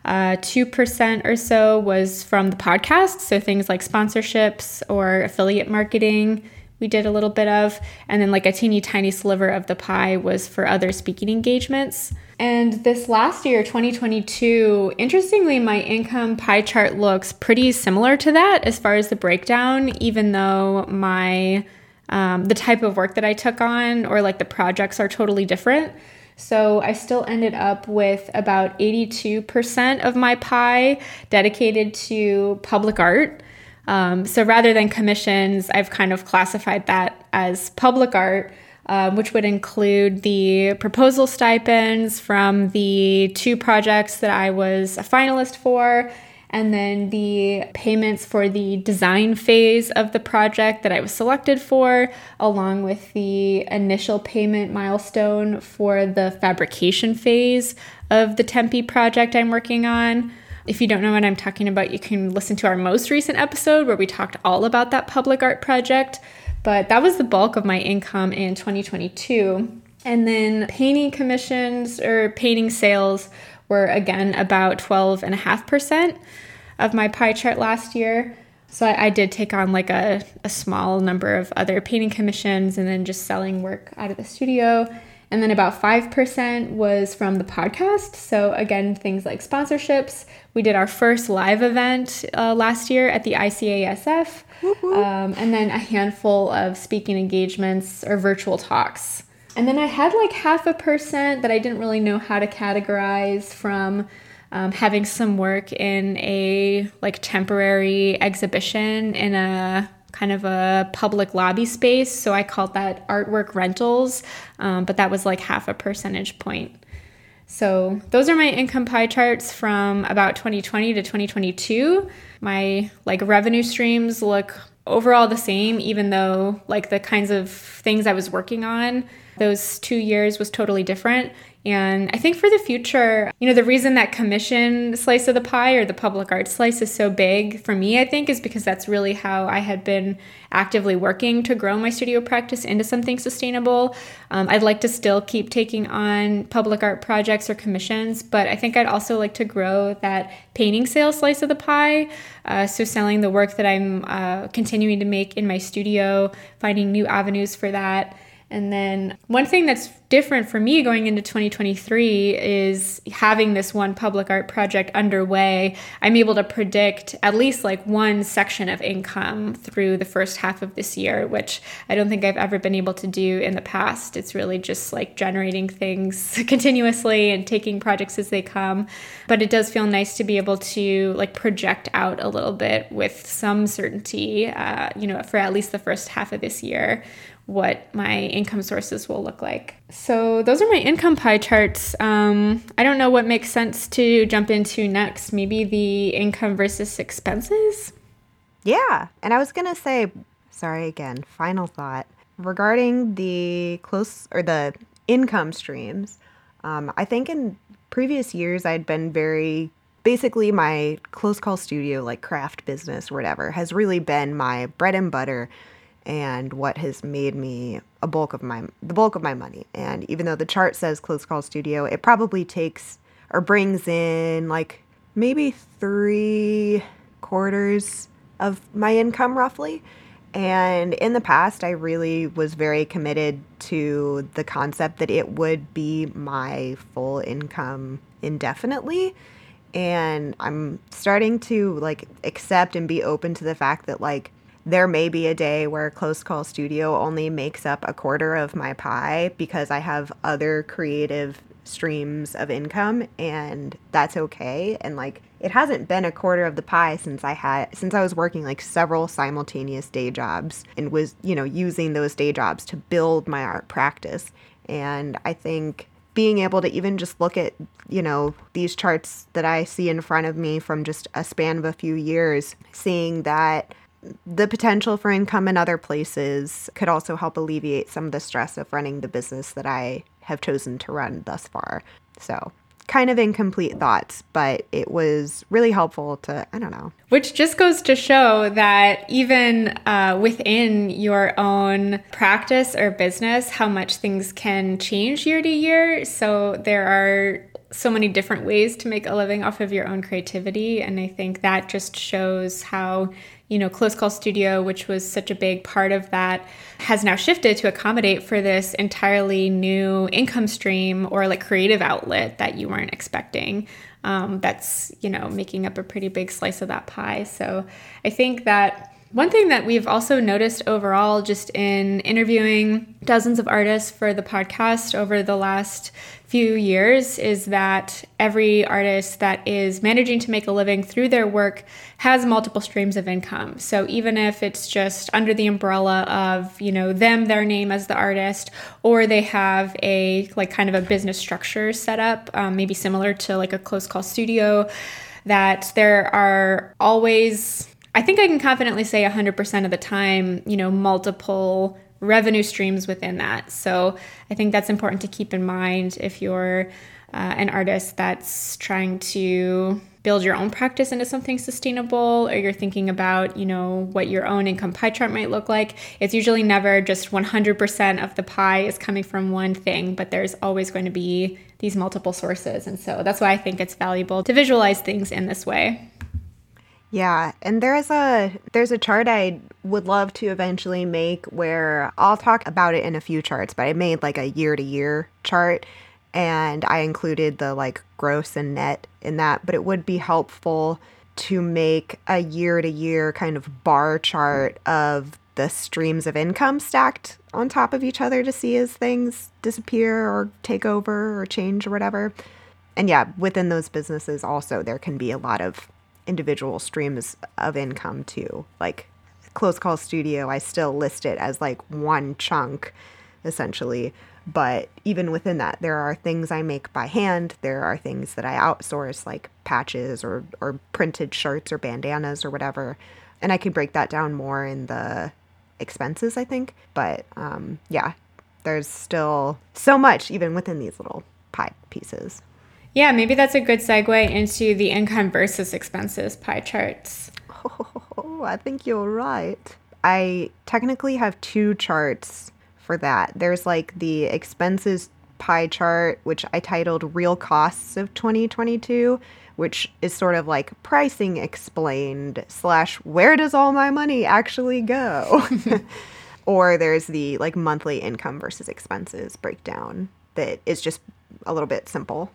Uh, 2% or so was from the podcast, so things like sponsorships or affiliate marketing. We did a little bit of, and then like a teeny tiny sliver of the pie was for other speaking engagements. And this last year, 2022, interestingly, my income pie chart looks pretty similar to that as far as the breakdown, even though my um, the type of work that I took on or like the projects are totally different. So I still ended up with about 82% of my pie dedicated to public art. Um, so rather than commissions, I've kind of classified that as public art, um, which would include the proposal stipends from the two projects that I was a finalist for and then the payments for the design phase of the project that I was selected for, along with the initial payment milestone for the fabrication phase of the Tempe project I'm working on. If you don't know what I'm talking about, you can listen to our most recent episode where we talked all about that public art project. But that was the bulk of my income in 2022. And then painting commissions or painting sales were again about 12.5% of my pie chart last year. So I, I, did take on like a, a small number of other painting commissions and then just selling work out of the studio. And then about 5% was from the podcast. So, again, things like sponsorships. We did our first live event uh, last year at the ICASF, um, and then a handful of speaking engagements or virtual talks. And then I had like half a percent that I didn't really know how to categorize from um, having some work in a like temporary exhibition in a kind of a public lobby space. So I called that artwork rentals, um, but that was like half a percentage point. So those are my income pie charts from about 2020 to 2022. My like revenue streams look overall the same, even though like the kinds of things I was working on those two years was totally different. And I think for the future, you know, the reason that commission slice of the pie or the public art slice is so big for me, I think, is because that's really how I had been actively working to grow my studio practice into something sustainable. Um, I'd like to still keep taking on public art projects or commissions, but I think I'd also like to grow that painting sales slice of the pie. Uh, so, selling the work that I'm uh, continuing to make in my studio, finding new avenues for that. And then one thing that's different for me going into 2023 is having this one public art project underway. I'm able to predict at least like one section of income through the first half of this year, which I don't think I've ever been able to do in the past. It's really just like generating things continuously and taking projects as they come. But it does feel nice to be able to like project out a little bit with some certainty, uh, you know, for at least the first half of this year what my income sources will look like. So those are my income pie charts. Um, I don't know what makes sense to jump into next. Maybe the income versus expenses. Yeah, and I was gonna say, sorry again. Final thought regarding the close or the income streams. Um, I think in previous years I'd been very basically my close call studio, like craft business, whatever, has really been my bread and butter and what has made me a bulk of my the bulk of my money. And even though the chart says close call studio, it probably takes or brings in like maybe three quarters of my income roughly. And in the past, I really was very committed to the concept that it would be my full income indefinitely. And I'm starting to like accept and be open to the fact that like there may be a day where Close Call Studio only makes up a quarter of my pie because I have other creative streams of income and that's okay. And like it hasn't been a quarter of the pie since I had since I was working like several simultaneous day jobs and was you know using those day jobs to build my art practice. And I think being able to even just look at you know these charts that I see in front of me from just a span of a few years seeing that the potential for income in other places could also help alleviate some of the stress of running the business that I have chosen to run thus far. So, kind of incomplete thoughts, but it was really helpful to, I don't know. Which just goes to show that even uh, within your own practice or business, how much things can change year to year. So, there are so many different ways to make a living off of your own creativity. And I think that just shows how you know, Close Call Studio, which was such a big part of that, has now shifted to accommodate for this entirely new income stream or like creative outlet that you weren't expecting. Um, that's, you know, making up a pretty big slice of that pie. So I think that one thing that we've also noticed overall, just in interviewing dozens of artists for the podcast over the last few years, is that every artist that is managing to make a living through their work has multiple streams of income. So even if it's just under the umbrella of, you know, them, their name as the artist, or they have a like kind of a business structure set up, um, maybe similar to like a close call studio, that there are always I think I can confidently say 100% of the time, you know, multiple revenue streams within that. So I think that's important to keep in mind if you're uh, an artist that's trying to build your own practice into something sustainable or you're thinking about you know what your own income pie chart might look like it's usually never just 100% of the pie is coming from one thing but there's always going to be these multiple sources and so that's why i think it's valuable to visualize things in this way yeah, and there's a there's a chart I would love to eventually make where I'll talk about it in a few charts, but I made like a year to year chart and I included the like gross and net in that, but it would be helpful to make a year to year kind of bar chart of the streams of income stacked on top of each other to see as things disappear or take over or change or whatever. And yeah, within those businesses also there can be a lot of individual streams of income too. Like Close Call Studio, I still list it as like one chunk essentially. But even within that, there are things I make by hand. There are things that I outsource, like patches or, or printed shirts or bandanas or whatever. And I could break that down more in the expenses, I think. But um, yeah, there's still so much even within these little pie pieces. Yeah, maybe that's a good segue into the income versus expenses pie charts. Oh, I think you're right. I technically have two charts for that. There's like the expenses pie chart, which I titled Real Costs of 2022, which is sort of like pricing explained, slash, where does all my money actually go? or there's the like monthly income versus expenses breakdown that is just a little bit simple.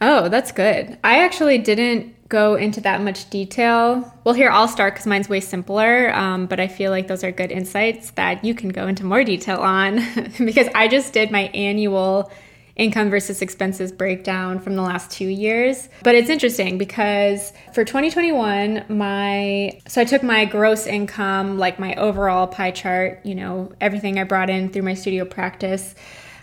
Oh, that's good. I actually didn't go into that much detail. Well, here I'll start because mine's way simpler, um, but I feel like those are good insights that you can go into more detail on because I just did my annual income versus expenses breakdown from the last two years. But it's interesting because for 2021, my so I took my gross income, like my overall pie chart, you know, everything I brought in through my studio practice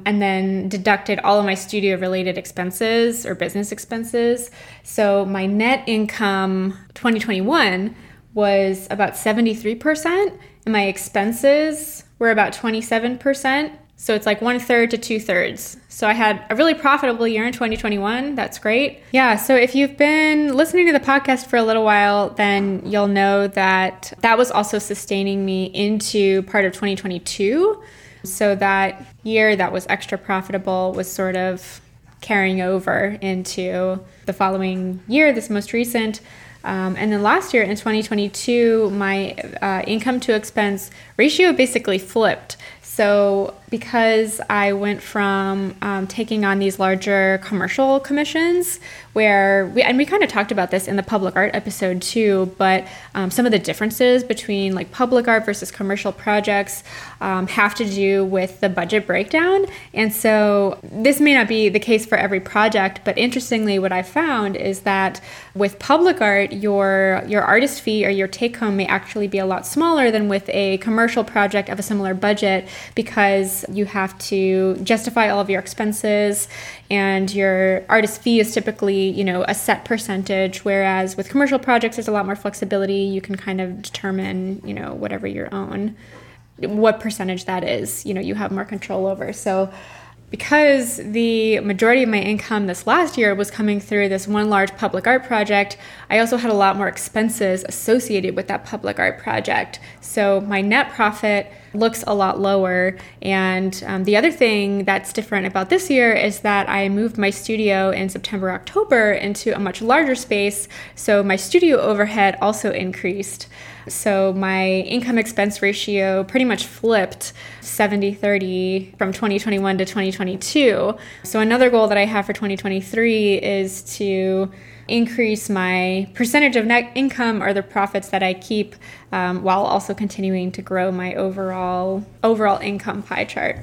and then deducted all of my studio related expenses or business expenses. So my net income 2021 was about 73%, and my expenses were about 27%. So it's like one third to two thirds. So I had a really profitable year in 2021. That's great. Yeah. So if you've been listening to the podcast for a little while, then you'll know that that was also sustaining me into part of 2022. So that year that was extra profitable was sort of carrying over into the following year, this most recent. Um, and then last year in 2022, my uh, income to expense ratio basically flipped. So, because I went from um, taking on these larger commercial commissions, where we and we kind of talked about this in the public art episode too, but um, some of the differences between like public art versus commercial projects um, have to do with the budget breakdown. And so, this may not be the case for every project, but interestingly, what I found is that with public art, your your artist fee or your take home may actually be a lot smaller than with a commercial project of a similar budget because you have to justify all of your expenses and your artist fee is typically you know a set percentage whereas with commercial projects there's a lot more flexibility you can kind of determine you know whatever your own what percentage that is you know you have more control over so because the majority of my income this last year was coming through this one large public art project, I also had a lot more expenses associated with that public art project. So my net profit looks a lot lower. And um, the other thing that's different about this year is that I moved my studio in September, October into a much larger space. So my studio overhead also increased. So my income expense ratio pretty much flipped 70 30 from 2021 to 2022. So another goal that I have for 2023 is to increase my percentage of net income or the profits that I keep um, while also continuing to grow my overall overall income pie chart.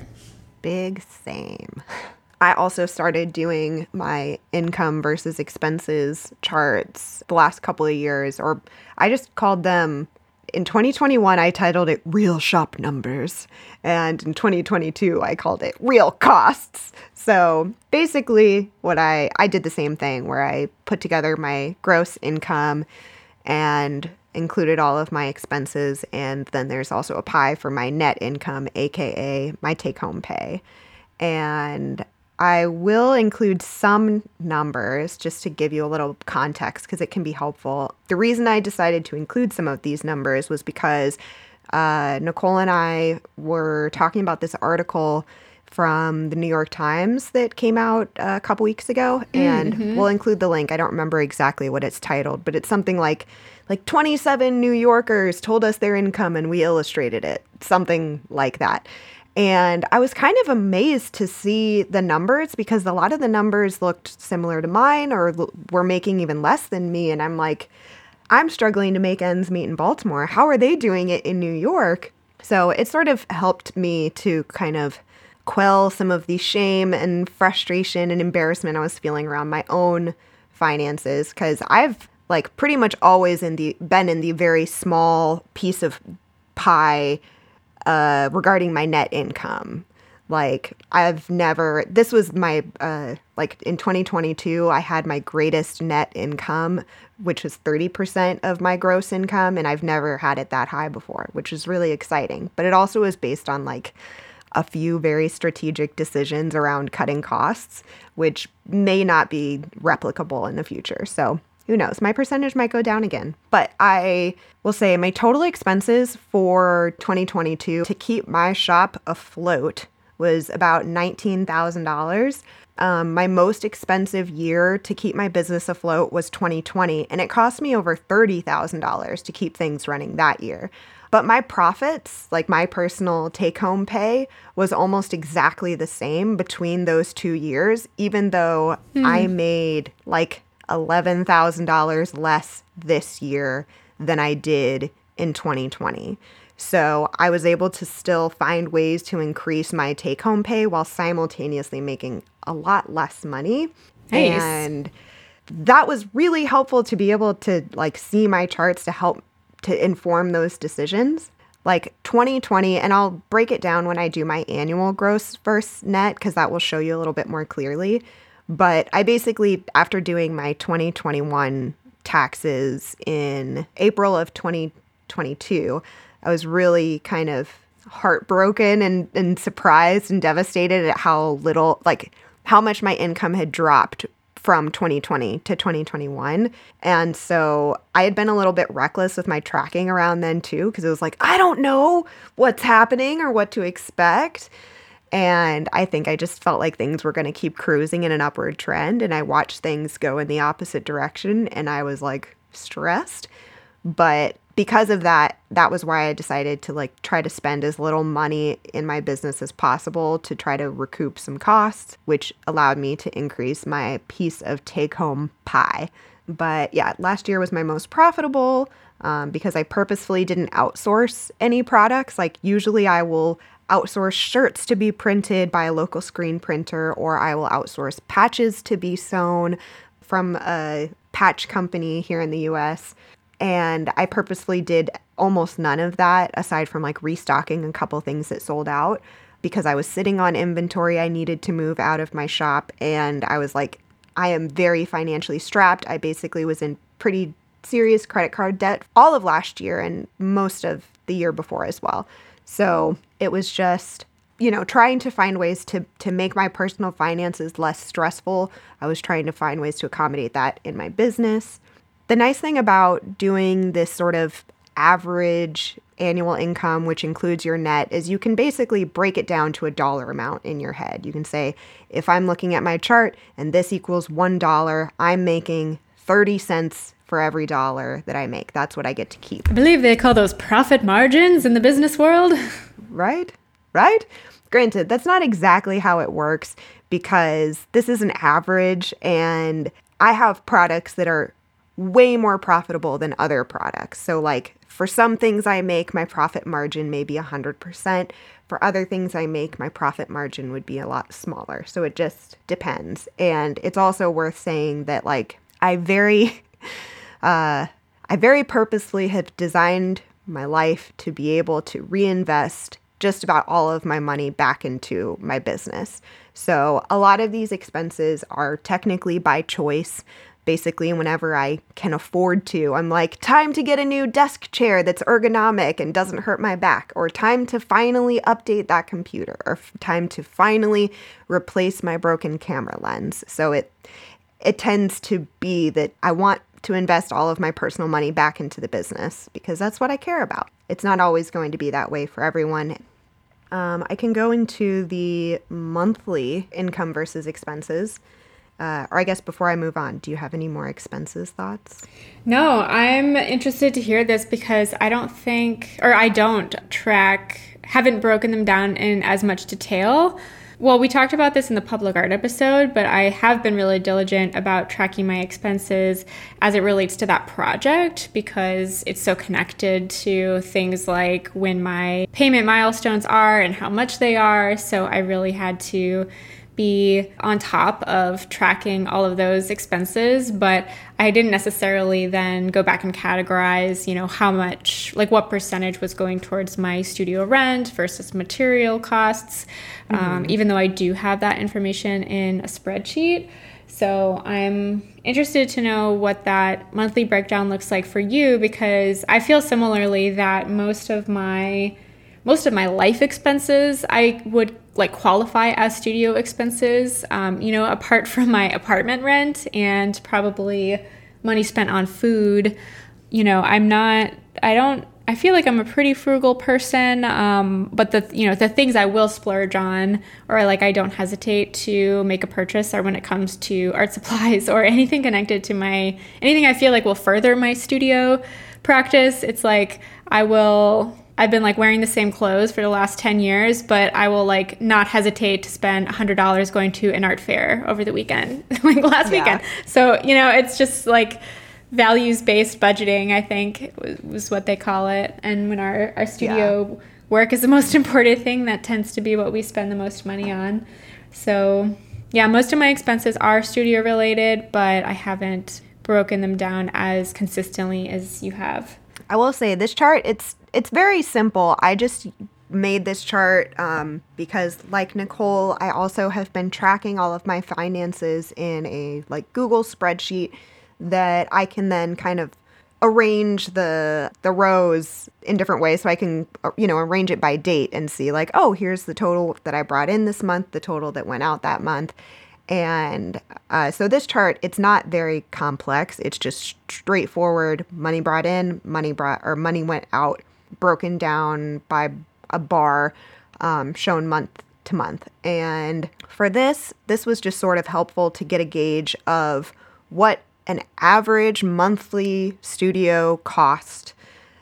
Big same. I also started doing my income versus expenses charts the last couple of years, or I just called them in 2021, I titled it Real Shop Numbers. And in 2022, I called it Real Costs. So basically, what I, I did the same thing where I put together my gross income and included all of my expenses. And then there's also a pie for my net income, AKA my take home pay. And I will include some numbers just to give you a little context because it can be helpful. The reason I decided to include some of these numbers was because uh, Nicole and I were talking about this article from the New York Times that came out a couple weeks ago, and mm-hmm. we'll include the link. I don't remember exactly what it's titled, but it's something like like 27 New Yorkers told us their income and we illustrated it, something like that. And I was kind of amazed to see the numbers because a lot of the numbers looked similar to mine or were making even less than me. And I'm like, I'm struggling to make ends meet in Baltimore. How are they doing it in New York? So it sort of helped me to kind of quell some of the shame and frustration and embarrassment I was feeling around my own finances because I've like pretty much always in the been in the very small piece of pie uh, regarding my net income. Like I've never this was my uh like in 2022 I had my greatest net income which was 30% of my gross income and I've never had it that high before, which is really exciting. But it also is based on like a few very strategic decisions around cutting costs which may not be replicable in the future. So who knows? My percentage might go down again. But I will say my total expenses for 2022 to keep my shop afloat was about $19,000. Um, my most expensive year to keep my business afloat was 2020, and it cost me over $30,000 to keep things running that year. But my profits, like my personal take home pay, was almost exactly the same between those two years, even though I made like $11,000 less this year than I did in 2020. So I was able to still find ways to increase my take home pay while simultaneously making a lot less money. Nice. And that was really helpful to be able to like see my charts to help to inform those decisions. Like 2020, and I'll break it down when I do my annual gross versus net because that will show you a little bit more clearly. But I basically, after doing my 2021 taxes in April of 2022, I was really kind of heartbroken and, and surprised and devastated at how little, like, how much my income had dropped from 2020 to 2021. And so I had been a little bit reckless with my tracking around then too, because it was like, I don't know what's happening or what to expect. And I think I just felt like things were going to keep cruising in an upward trend. And I watched things go in the opposite direction. And I was like stressed. But because of that, that was why I decided to like try to spend as little money in my business as possible to try to recoup some costs, which allowed me to increase my piece of take home pie. But yeah, last year was my most profitable um, because I purposefully didn't outsource any products. Like, usually I will outsource shirts to be printed by a local screen printer, or I will outsource patches to be sewn from a patch company here in the US. And I purposely did almost none of that aside from like restocking a couple things that sold out because I was sitting on inventory I needed to move out of my shop. And I was like, I am very financially strapped. I basically was in pretty serious credit card debt all of last year and most of the year before as well. So it was just you know trying to find ways to to make my personal finances less stressful i was trying to find ways to accommodate that in my business the nice thing about doing this sort of average annual income, which includes your net, is you can basically break it down to a dollar amount in your head. You can say, if I'm looking at my chart and this equals $1, I'm making 30 cents for every dollar that I make. That's what I get to keep. I believe they call those profit margins in the business world. Right? Right? Granted, that's not exactly how it works because this is an average and I have products that are way more profitable than other products. So, like for some things I make, my profit margin may be 100%. For other things I make, my profit margin would be a lot smaller. So, it just depends. And it's also worth saying that, like, I very, uh, I very purposely have designed my life to be able to reinvest just about all of my money back into my business. So, a lot of these expenses are technically by choice basically whenever I can afford to. I'm like, time to get a new desk chair that's ergonomic and doesn't hurt my back, or time to finally update that computer, or time to finally replace my broken camera lens. So it it tends to be that I want to invest all of my personal money back into the business because that's what I care about. It's not always going to be that way for everyone. Um, I can go into the monthly income versus expenses. Uh, or I guess before I move on, do you have any more expenses thoughts? No, I'm interested to hear this because I don't think, or I don't track, haven't broken them down in as much detail. Well, we talked about this in the public art episode, but I have been really diligent about tracking my expenses as it relates to that project because it's so connected to things like when my payment milestones are and how much they are. So I really had to be on top of tracking all of those expenses, but I didn't necessarily then go back and categorize, you know, how much, like what percentage was going towards my studio rent versus material costs, um, mm-hmm. um, even though I do have that information in a spreadsheet. So I'm interested to know what that monthly breakdown looks like for you because I feel similarly that most of my most of my life expenses I would like qualify as studio expenses, um, you know, apart from my apartment rent and probably money spent on food. You know, I'm not, I don't, I feel like I'm a pretty frugal person, um, but the you know the things I will splurge on, or like I don't hesitate to make a purchase, are when it comes to art supplies or anything connected to my anything I feel like will further my studio practice. It's like I will I've been like wearing the same clothes for the last 10 years, but I will like not hesitate to spend $100 going to an art fair over the weekend, like last yeah. weekend. So, you know, it's just like values based budgeting, I think was what they call it. And when our, our studio yeah. work is the most important thing, that tends to be what we spend the most money on. So, yeah, most of my expenses are studio related, but I haven't broken them down as consistently as you have. I will say this chart it's it's very simple. I just made this chart um, because like Nicole, I also have been tracking all of my finances in a like Google spreadsheet that I can then kind of arrange the the rows in different ways so I can you know arrange it by date and see like oh here's the total that I brought in this month the total that went out that month and uh, so this chart it's not very complex. It's just straightforward. Money brought in money brought or money went out broken down by a bar um, shown month to month. And for this this was just sort of helpful to get a gauge of what an average monthly studio cost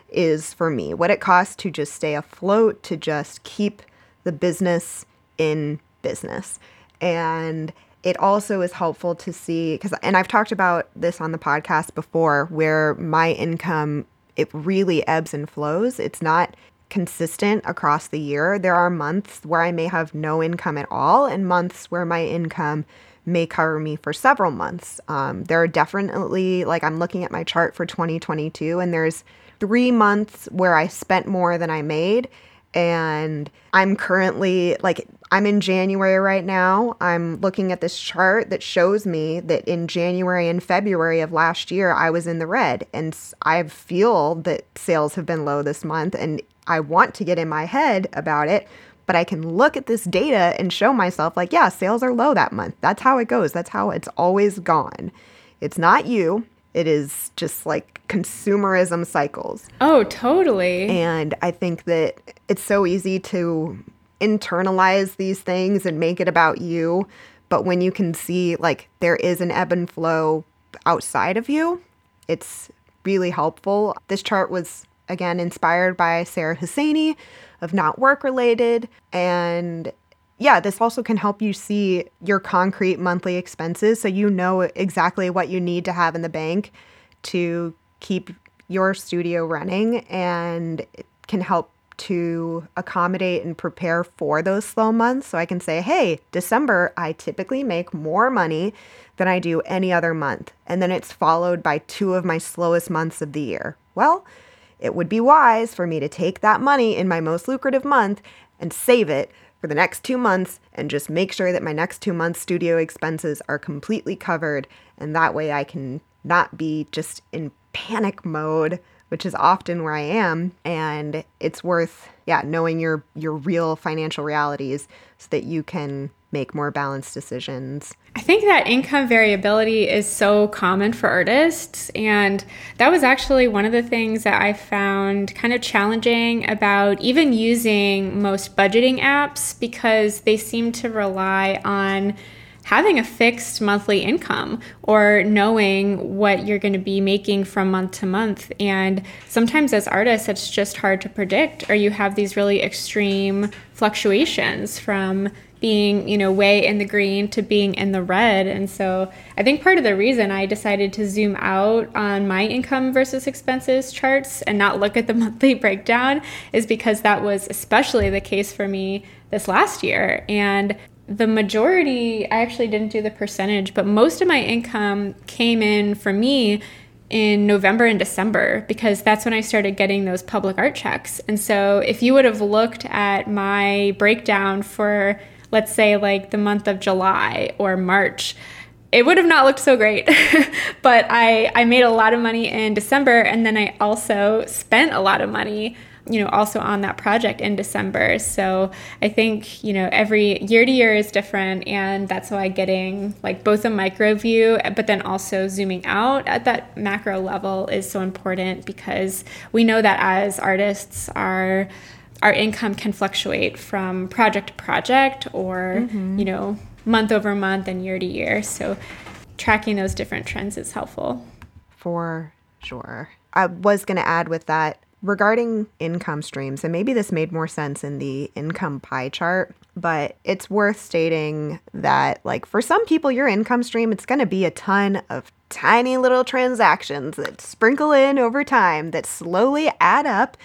is for me, what it costs to just stay afloat, to just keep the business in business. And it also is helpful to see because and I've talked about this on the podcast before where my income it really ebbs and flows. It's not consistent across the year. There are months where I may have no income at all and months where my income may cover me for several months. Um, there are definitely, like, I'm looking at my chart for 2022, and there's three months where I spent more than I made. And I'm currently, like, I'm in January right now. I'm looking at this chart that shows me that in January and February of last year, I was in the red. And I feel that sales have been low this month. And I want to get in my head about it but I can look at this data and show myself, like, yeah, sales are low that month. That's how it goes. That's how it's always gone. It's not you, it is just like consumerism cycles. Oh, totally. And I think that it's so easy to internalize these things and make it about you. But when you can see like there is an ebb and flow outside of you, it's really helpful. This chart was again inspired by Sarah Hosseini, of not work related. And yeah, this also can help you see your concrete monthly expenses so you know exactly what you need to have in the bank to keep your studio running and it can help to accommodate and prepare for those slow months. So I can say, hey, December, I typically make more money than I do any other month. And then it's followed by two of my slowest months of the year. Well, it would be wise for me to take that money in my most lucrative month and save it for the next two months and just make sure that my next two months' studio expenses are completely covered. And that way I can not be just in panic mode, which is often where I am. And it's worth, yeah, knowing your, your real financial realities so that you can make more balanced decisions. I think that income variability is so common for artists. And that was actually one of the things that I found kind of challenging about even using most budgeting apps because they seem to rely on having a fixed monthly income or knowing what you're going to be making from month to month. And sometimes as artists, it's just hard to predict, or you have these really extreme fluctuations from being, you know, way in the green to being in the red. And so I think part of the reason I decided to zoom out on my income versus expenses charts and not look at the monthly breakdown is because that was especially the case for me this last year. And the majority, I actually didn't do the percentage, but most of my income came in for me in November and December because that's when I started getting those public art checks. And so if you would have looked at my breakdown for let's say like the month of July or March, it would have not looked so great. but I, I made a lot of money in December and then I also spent a lot of money you know also on that project in december. So i think you know every year to year is different and that's why getting like both a micro view but then also zooming out at that macro level is so important because we know that as artists our our income can fluctuate from project to project or mm-hmm. you know month over month and year to year. So tracking those different trends is helpful. For sure. I was going to add with that regarding income streams, and maybe this made more sense in the income pie chart, but it's worth stating that, like, for some people, your income stream, it's going to be a ton of tiny little transactions that sprinkle in over time that slowly add up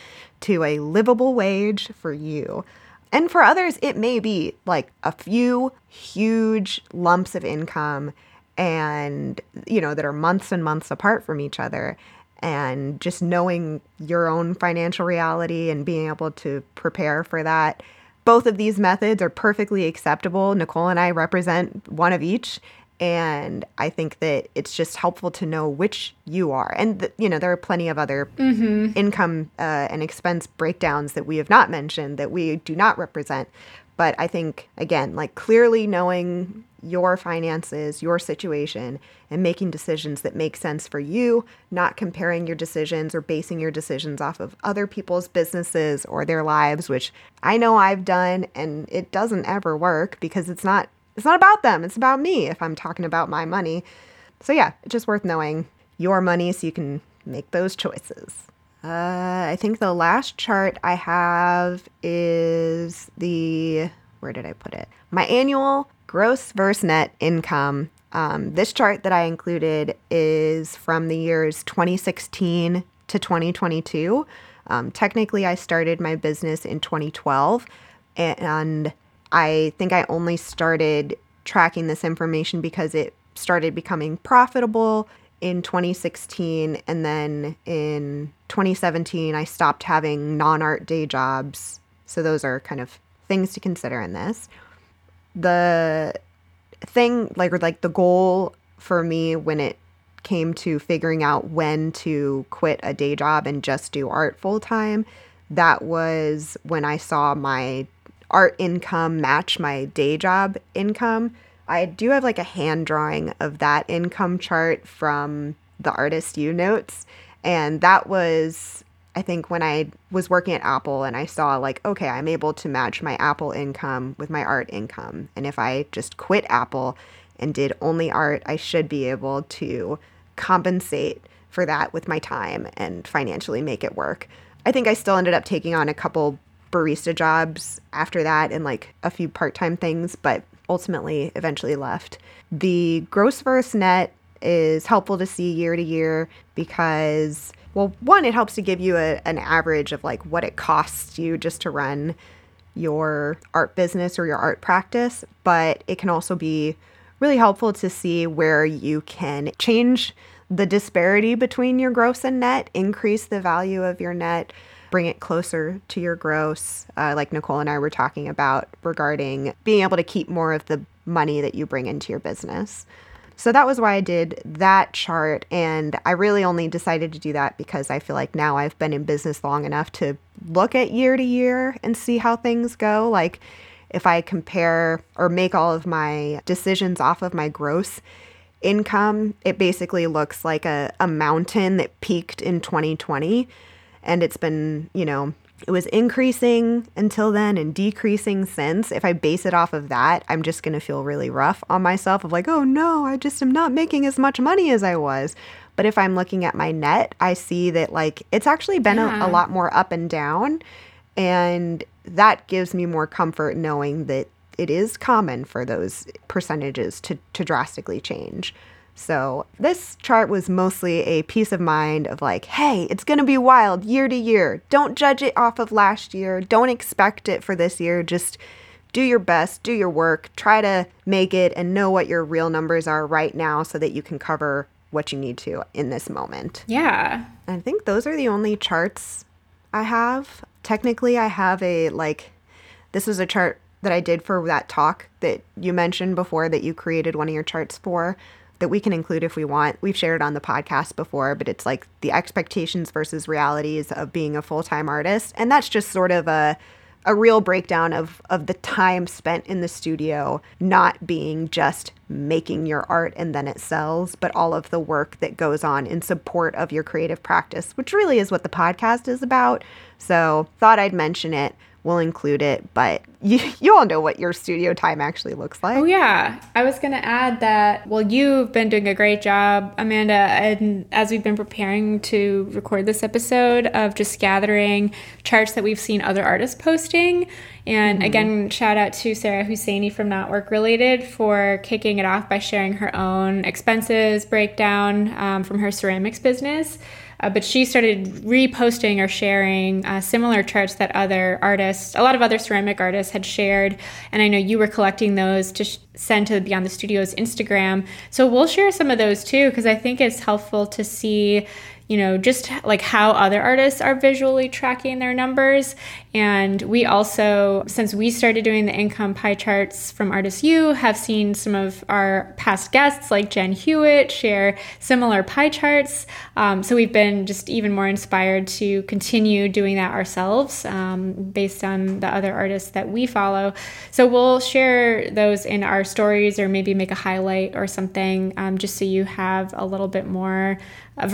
to a livable wage for you. And for others, it may be like a few huge lumps of income and, you know, that are months and months apart from each other. And just knowing your own financial reality and being able to prepare for that. Both of these methods are perfectly acceptable. Nicole and I represent one of each. And I think that it's just helpful to know which you are. And, th- you know, there are plenty of other mm-hmm. income uh, and expense breakdowns that we have not mentioned that we do not represent. But I think, again, like clearly knowing your finances, your situation, and making decisions that make sense for you, not comparing your decisions or basing your decisions off of other people's businesses or their lives, which I know I've done and it doesn't ever work because it's not it's not about them, it's about me if I'm talking about my money. So yeah, it's just worth knowing your money so you can make those choices. Uh, I think the last chart I have is the where did I put it? My annual gross versus net income. Um, this chart that I included is from the years 2016 to 2022. Um, technically, I started my business in 2012, and I think I only started tracking this information because it started becoming profitable in 2016 and then in 2017 I stopped having non-art day jobs. So those are kind of things to consider in this. The thing like or like the goal for me when it came to figuring out when to quit a day job and just do art full time, that was when I saw my art income match my day job income. I do have like a hand drawing of that income chart from the Artist U notes. And that was, I think, when I was working at Apple and I saw, like, okay, I'm able to match my Apple income with my art income. And if I just quit Apple and did only art, I should be able to compensate for that with my time and financially make it work. I think I still ended up taking on a couple barista jobs after that and like a few part time things, but ultimately eventually left. The gross versus net is helpful to see year to year because, well, one, it helps to give you a, an average of like what it costs you just to run your art business or your art practice, but it can also be really helpful to see where you can change the disparity between your gross and net, increase the value of your net, bring it closer to your gross, uh, like Nicole and I were talking about regarding being able to keep more of the money that you bring into your business. So that was why I did that chart. And I really only decided to do that because I feel like now I've been in business long enough to look at year to year and see how things go. Like if I compare or make all of my decisions off of my gross income, it basically looks like a, a mountain that peaked in 2020 and it's been, you know, it was increasing until then and decreasing since. If I base it off of that, I'm just going to feel really rough on myself of like, oh no, I just am not making as much money as I was. But if I'm looking at my net, I see that like it's actually been yeah. a, a lot more up and down. And that gives me more comfort knowing that it is common for those percentages to, to drastically change. So, this chart was mostly a peace of mind of like, hey, it's going to be wild year to year. Don't judge it off of last year. Don't expect it for this year. Just do your best, do your work, try to make it and know what your real numbers are right now so that you can cover what you need to in this moment. Yeah. I think those are the only charts I have. Technically, I have a like this was a chart that I did for that talk that you mentioned before that you created one of your charts for that we can include if we want. We've shared it on the podcast before, but it's like the expectations versus realities of being a full-time artist. And that's just sort of a a real breakdown of of the time spent in the studio not being just making your art and then it sells, but all of the work that goes on in support of your creative practice, which really is what the podcast is about. So, thought I'd mention it we'll include it. But you, you all know what your studio time actually looks like. Oh, yeah. I was going to add that, well, you've been doing a great job, Amanda, and as we've been preparing to record this episode of just gathering charts that we've seen other artists posting. And mm-hmm. again, shout out to Sarah Husseini from Not Work Related for kicking it off by sharing her own expenses breakdown um, from her ceramics business. Uh, but she started reposting or sharing uh, similar charts that other artists, a lot of other ceramic artists had shared. And I know you were collecting those to sh- send to Beyond the Studios Instagram. So we'll share some of those too, because I think it's helpful to see you know, just like how other artists are visually tracking their numbers. And we also, since we started doing the income pie charts from Artist U, have seen some of our past guests like Jen Hewett share similar pie charts. Um, so we've been just even more inspired to continue doing that ourselves um, based on the other artists that we follow. So we'll share those in our stories or maybe make a highlight or something um, just so you have a little bit more a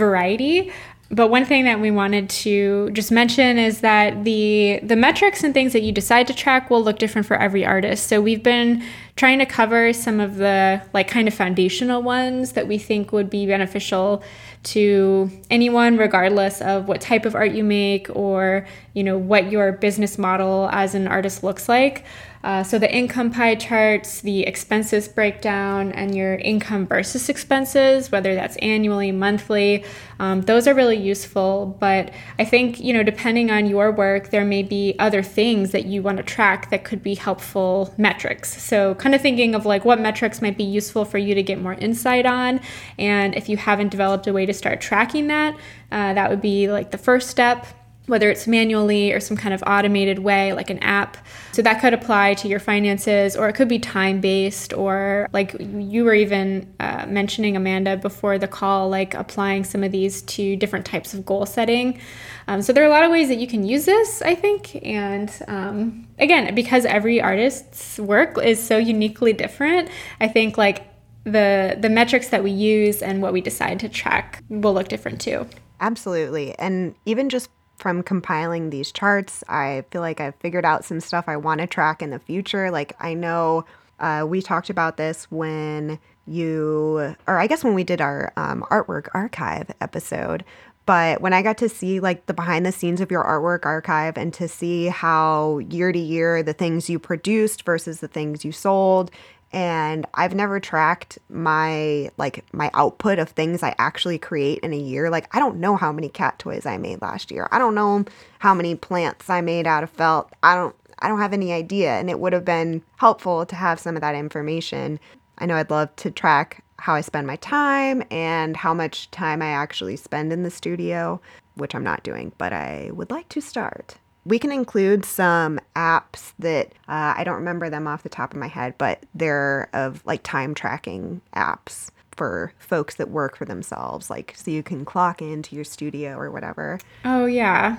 But one thing that we wanted to just mention is that the the metrics and things that you decide to track will look different for every artist. So we've been trying to cover some of the like kind of foundational ones that we think would be beneficial to anyone regardless of what type of art you make or, you know, what your business model as an artist looks like. Uh, so the income pie charts, the expenses breakdown, and your income versus expenses, whether that's annually, monthly, um, those are really useful. But I think, you know, depending on your work, there may be other things that you want to track that could be helpful metrics. So kind of thinking of like what metrics might be useful for you to get more insight on. And if you haven't developed a way to start tracking that, uh, that would be like the first step whether it's manually or some kind of automated way, like an app. So that could apply to your finances, or it could be time based, or like you were even uh, mentioning, Amanda, before the call, like applying some of these to different types of goal setting. Um, so there are a lot of ways that you can use this, I think. And um, again, because every artist's work is so uniquely different, I think like the the metrics that we use and what we decide to track will look different too. Absolutely. And even just from compiling these charts, I feel like I've figured out some stuff I want to track in the future. Like, I know uh, we talked about this when you, or I guess when we did our um, artwork archive episode. But when I got to see like the behind the scenes of your artwork archive and to see how year to year the things you produced versus the things you sold and I've never tracked my like my output of things I actually create in a year. Like I don't know how many cat toys I made last year. I don't know how many plants I made out of felt. I don't I don't have any idea and it would have been helpful to have some of that information. I know I'd love to track how I spend my time and how much time I actually spend in the studio, which I'm not doing, but I would like to start. We can include some apps that uh, I don't remember them off the top of my head, but they're of like time tracking apps for folks that work for themselves, like so you can clock into your studio or whatever. Oh, yeah.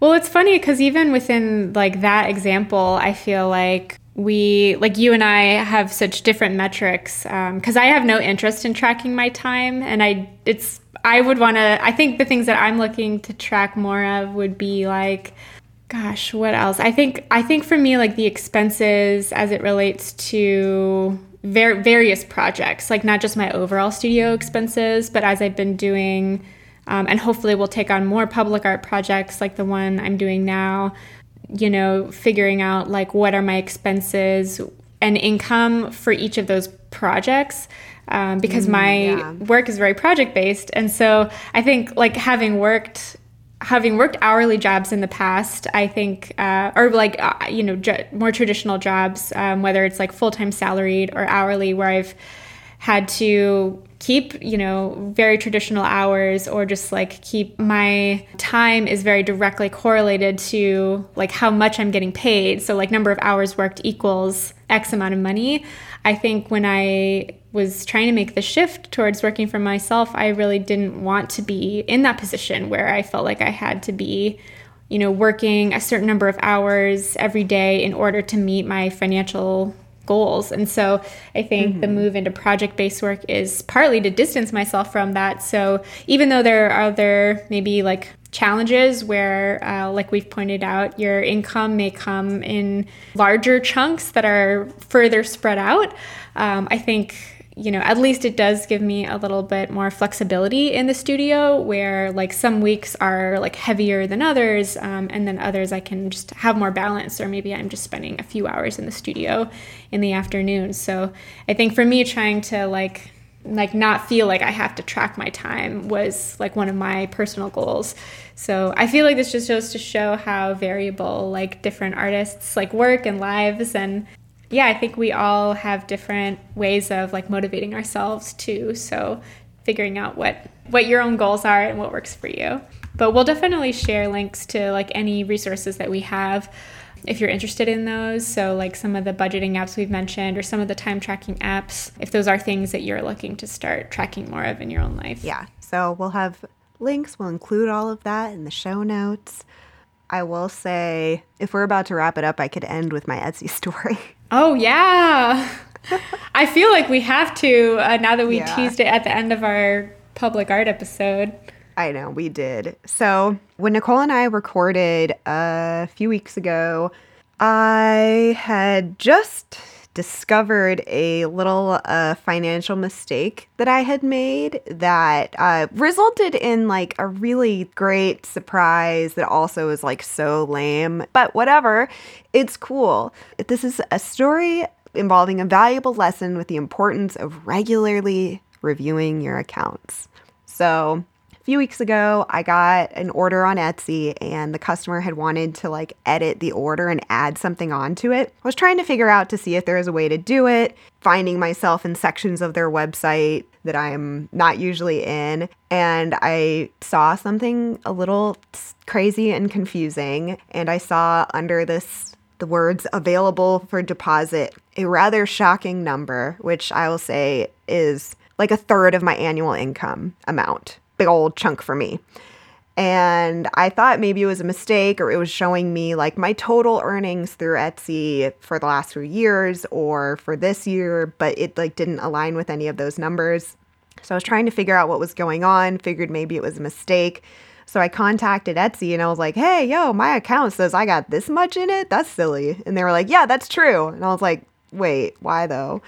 Well, it's funny because even within like that example, I feel like we like you and I have such different metrics because um, I have no interest in tracking my time, and I it's I would want to. I think the things that I'm looking to track more of would be like, gosh, what else? I think I think for me, like the expenses as it relates to ver- various projects, like not just my overall studio expenses, but as I've been doing, um, and hopefully we'll take on more public art projects like the one I'm doing now. You know, figuring out like what are my expenses and income for each of those projects um, because mm, my yeah. work is very project based. And so I think like having worked having worked hourly jobs in the past, I think, uh, or like, uh, you know, more traditional jobs, um, whether it's like full time salaried or hourly, where I've had to keep, you know, very traditional hours or just like keep my time is very directly correlated to like how much I'm getting paid. So, like, number of hours worked equals X amount of money. I think when I was trying to make the shift towards working for myself, I really didn't want to be in that position where I felt like I had to be, you know, working a certain number of hours every day in order to meet my financial goals. And so I think mm-hmm. the move into project based work is partly to distance myself from that. So even though there are other maybe like challenges where, uh, like we've pointed out, your income may come in larger chunks that are further spread out. Um, I think you know, at least it does give me a little bit more flexibility in the studio where like some weeks are like heavier than others, um, and then others I can just have more balance, or maybe I'm just spending a few hours in the studio in the afternoon. So I think for me, trying to like like not feel like I have to track my time was like one of my personal goals. So I feel like this just goes to show how variable like different artists like work and lives and yeah, I think we all have different ways of like motivating ourselves too. So figuring out what what your own goals are and what works for you. But we'll definitely share links to like any resources that we have if you're interested in those. So, like some of the budgeting apps we've mentioned, or some of the time tracking apps, if those are things that you're looking to start tracking more of in your own life. Yeah. So, we'll have links, we'll include all of that in the show notes. I will say, if we're about to wrap it up, I could end with my Etsy story. Oh, yeah. I feel like we have to uh, now that we yeah. teased it at the end of our public art episode. I know, we did. So, when Nicole and I recorded a few weeks ago, I had just discovered a little uh, financial mistake that I had made that uh, resulted in like a really great surprise that also is like so lame. But whatever, it's cool. This is a story involving a valuable lesson with the importance of regularly reviewing your accounts. So, few weeks ago, I got an order on Etsy and the customer had wanted to like edit the order and add something onto it. I was trying to figure out to see if there was a way to do it, finding myself in sections of their website that I'm not usually in. And I saw something a little crazy and confusing. And I saw under this the words available for deposit, a rather shocking number, which I will say is like a third of my annual income amount big old chunk for me. And I thought maybe it was a mistake or it was showing me like my total earnings through Etsy for the last few years or for this year, but it like didn't align with any of those numbers. So I was trying to figure out what was going on, figured maybe it was a mistake. So I contacted Etsy and I was like, hey, yo, my account says I got this much in it. That's silly. And they were like, yeah, that's true. And I was like, wait, why though?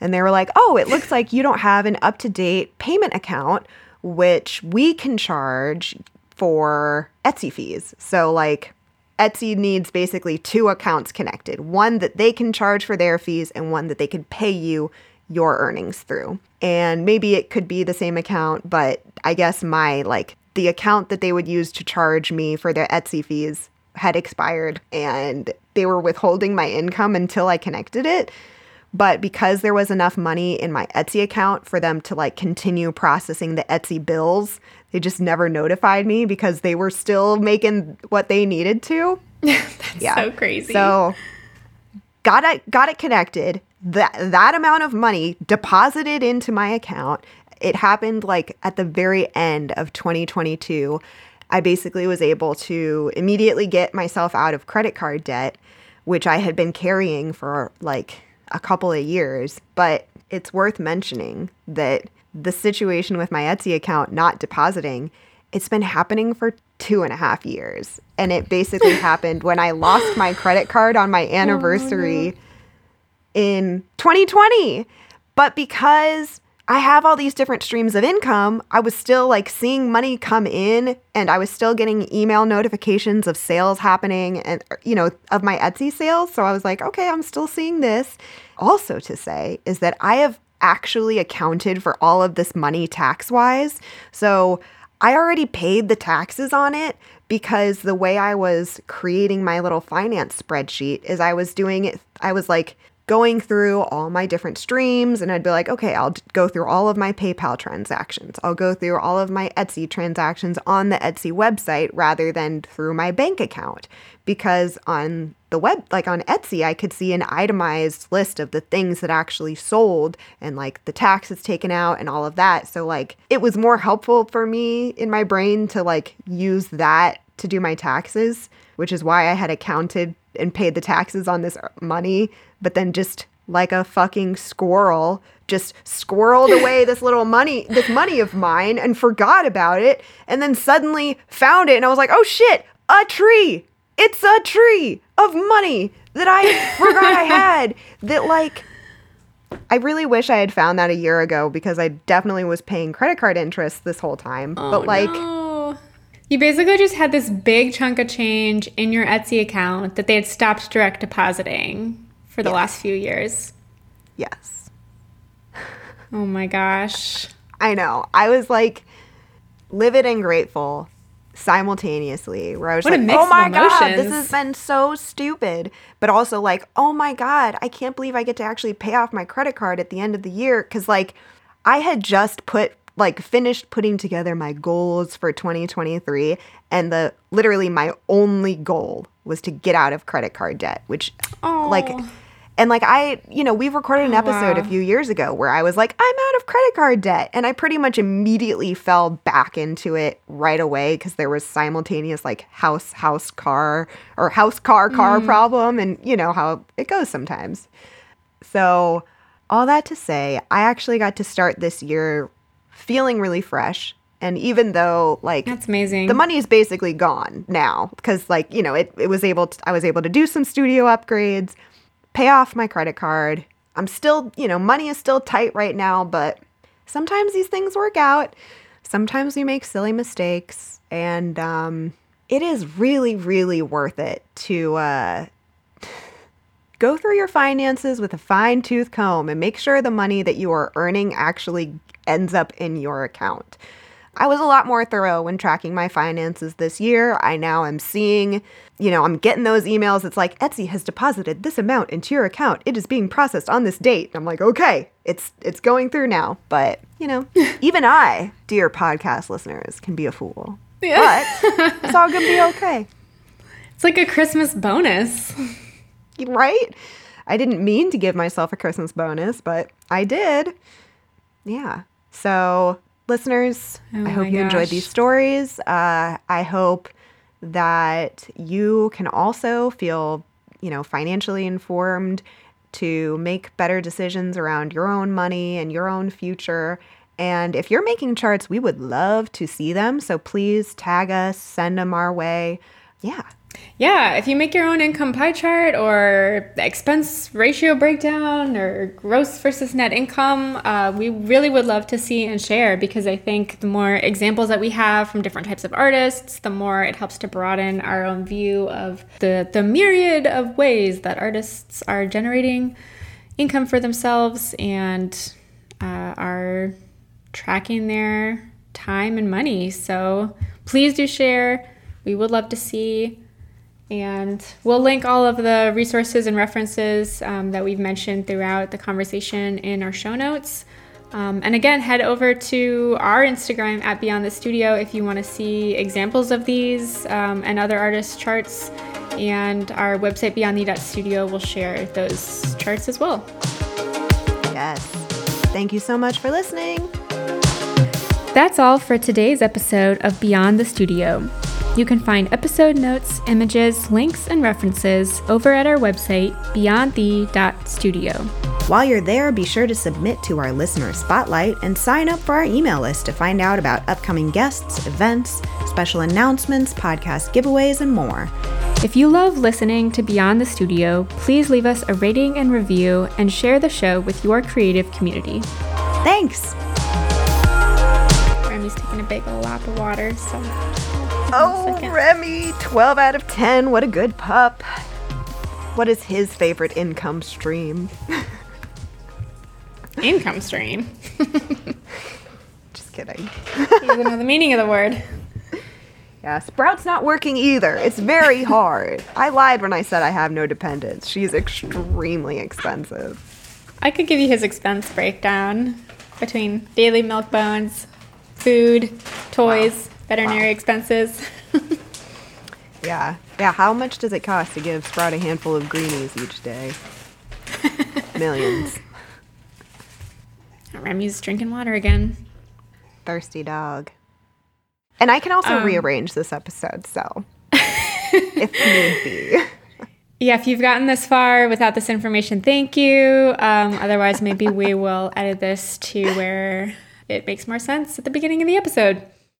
And they were like, oh, it looks like you don't have an up to date payment account which we can charge for Etsy fees. So, like, Etsy needs basically two accounts connected one that they can charge for their fees, and one that they can pay you your earnings through. And maybe it could be the same account, but I guess my, like, the account that they would use to charge me for their Etsy fees had expired and they were withholding my income until I connected it. But because there was enough money in my Etsy account for them to like continue processing the Etsy bills, they just never notified me because they were still making what they needed to. That's yeah. so crazy. So got it got it connected. That that amount of money deposited into my account. It happened like at the very end of 2022. I basically was able to immediately get myself out of credit card debt, which I had been carrying for like a couple of years, but it's worth mentioning that the situation with my Etsy account not depositing, it's been happening for two and a half years. And it basically happened when I lost my credit card on my oh, anniversary oh in 2020. But because I have all these different streams of income. I was still like seeing money come in and I was still getting email notifications of sales happening and, er, you know, of my Etsy sales. So I was like, okay, I'm still seeing this. Also, to say is that I have actually accounted for all of this money tax wise. So I already paid the taxes on it because the way I was creating my little finance spreadsheet is I was doing it, I was like, going through all my different streams and I'd be like, okay, I'll go through all of my PayPal transactions. I'll go through all of my Etsy transactions on the Etsy website rather than through my bank account. Because on the web, like on Etsy, I could see an itemized list of the things that actually sold and like the taxes taken out and all of that. So, like, it was more helpful for me in my brain to like use that to do my taxes, which is why I had accounted and paid the taxes on this uh, money but then just like a fucking squirrel just squirreled away this little money, this money of mine and forgot about it. And then suddenly found it. And I was like, oh shit, a tree. It's a tree of money that I forgot I had. That, like, I really wish I had found that a year ago because I definitely was paying credit card interest this whole time. Oh, but, like, no. you basically just had this big chunk of change in your Etsy account that they had stopped direct depositing for the Yes. last few years. yes. Oh my gosh. I know. I was like livid and grateful simultaneously where I was What like, "Oh my god, this emotions." has been so stupid." But also like, "Oh my god, I can't believe I get to actually pay off my credit card at the end of the year cuz like I had just put like finished putting together my goals for 2023 and the literally my only goal was to get out of credit card debt, which like Aw. And like I, you know, we've recorded an Oh, episode a few years ago where I was like, I'm out of credit card debt. And I pretty much immediately fell back into it right away because there was simultaneous like house, house, car, or house, car, car Mm. problem. And you know how it goes sometimes. So, all that to say, I actually got to start this year feeling really fresh. And even though like That's amazing. the money is basically gone now because like you know it, it was able to, i was able to do some studio upgrades pay off my credit card i'm still you know money is still tight right now but sometimes these things work out sometimes we make silly mistakes and um, it is really really worth it to uh, go through your finances with a fine tooth comb and make sure the money that you are earning actually ends up in your account. I was a lot more thorough when tracking my finances this year. I now am seeing, you know, I'm getting those emails. It's like Etsy has deposited this amount into your account. It is being processed on this date. I'm like, okay, it's it's going through now. But you know, even I, dear podcast listeners, can be a fool. Yeah. But it's all gonna be okay. it's like a Christmas bonus. right? I didn't mean to give myself a Christmas bonus, but I did. Yeah. So, listeners, Oh I hope you enjoyed these stories. Uh, I hope that you can also feel, you know, financially informed to make better decisions around your own money and your own future. And if you're making charts, we would love to see them. So please tag us, send them our way. Yeah. Yeah, if you make your own income pie chart or expense ratio breakdown or gross versus net income, uh, we really would love to see and share because I think the more examples that we have from different types of artists, the more it helps to broaden our own view of the, the myriad of ways that artists are generating income for themselves and uh, are tracking their time and money. So please do share. We would love to see. And we'll link all of the resources and references um, that we've mentioned throughout the conversation in our show notes. Um, and again, head over to our Instagram at Beyond the Studio if you want to see examples of these um, and other artist charts. And our website, beyondthe.studio, will share those charts as well. Yes. Thank you so much for listening. That's all for today's episode of Beyond the Studio. You can find episode notes, images, links, and references over at our website, beyondthe.studio. While you're there, be sure to submit to our listener spotlight and sign up for our email list to find out about upcoming guests, events, special announcements, podcast giveaways, and more. If you love listening to Beyond the Studio, please leave us a rating and review and share the show with your creative community. Thanks! Remy's taking a big lap of water, so. Oh. Remy, 12 out of 10. What a good pup. What is his favorite income stream? Income stream. Just kidding. You don't know the meaning of the word. Yeah, Sprout's not working either. It's very hard. I lied when I said I have no dependents. She's extremely expensive. I could give you his expense breakdown between daily milk bones, food, toys, veterinary expenses. Yeah. Yeah, how much does it cost to give Sprout a handful of greenies each day? Millions. Remy's drinking water again. Thirsty dog. And I can also Um. rearrange this episode, so if need be. Yeah, if you've gotten this far without this information, thank you. Um, otherwise, maybe we will edit this to where it makes more sense at the beginning of the episode.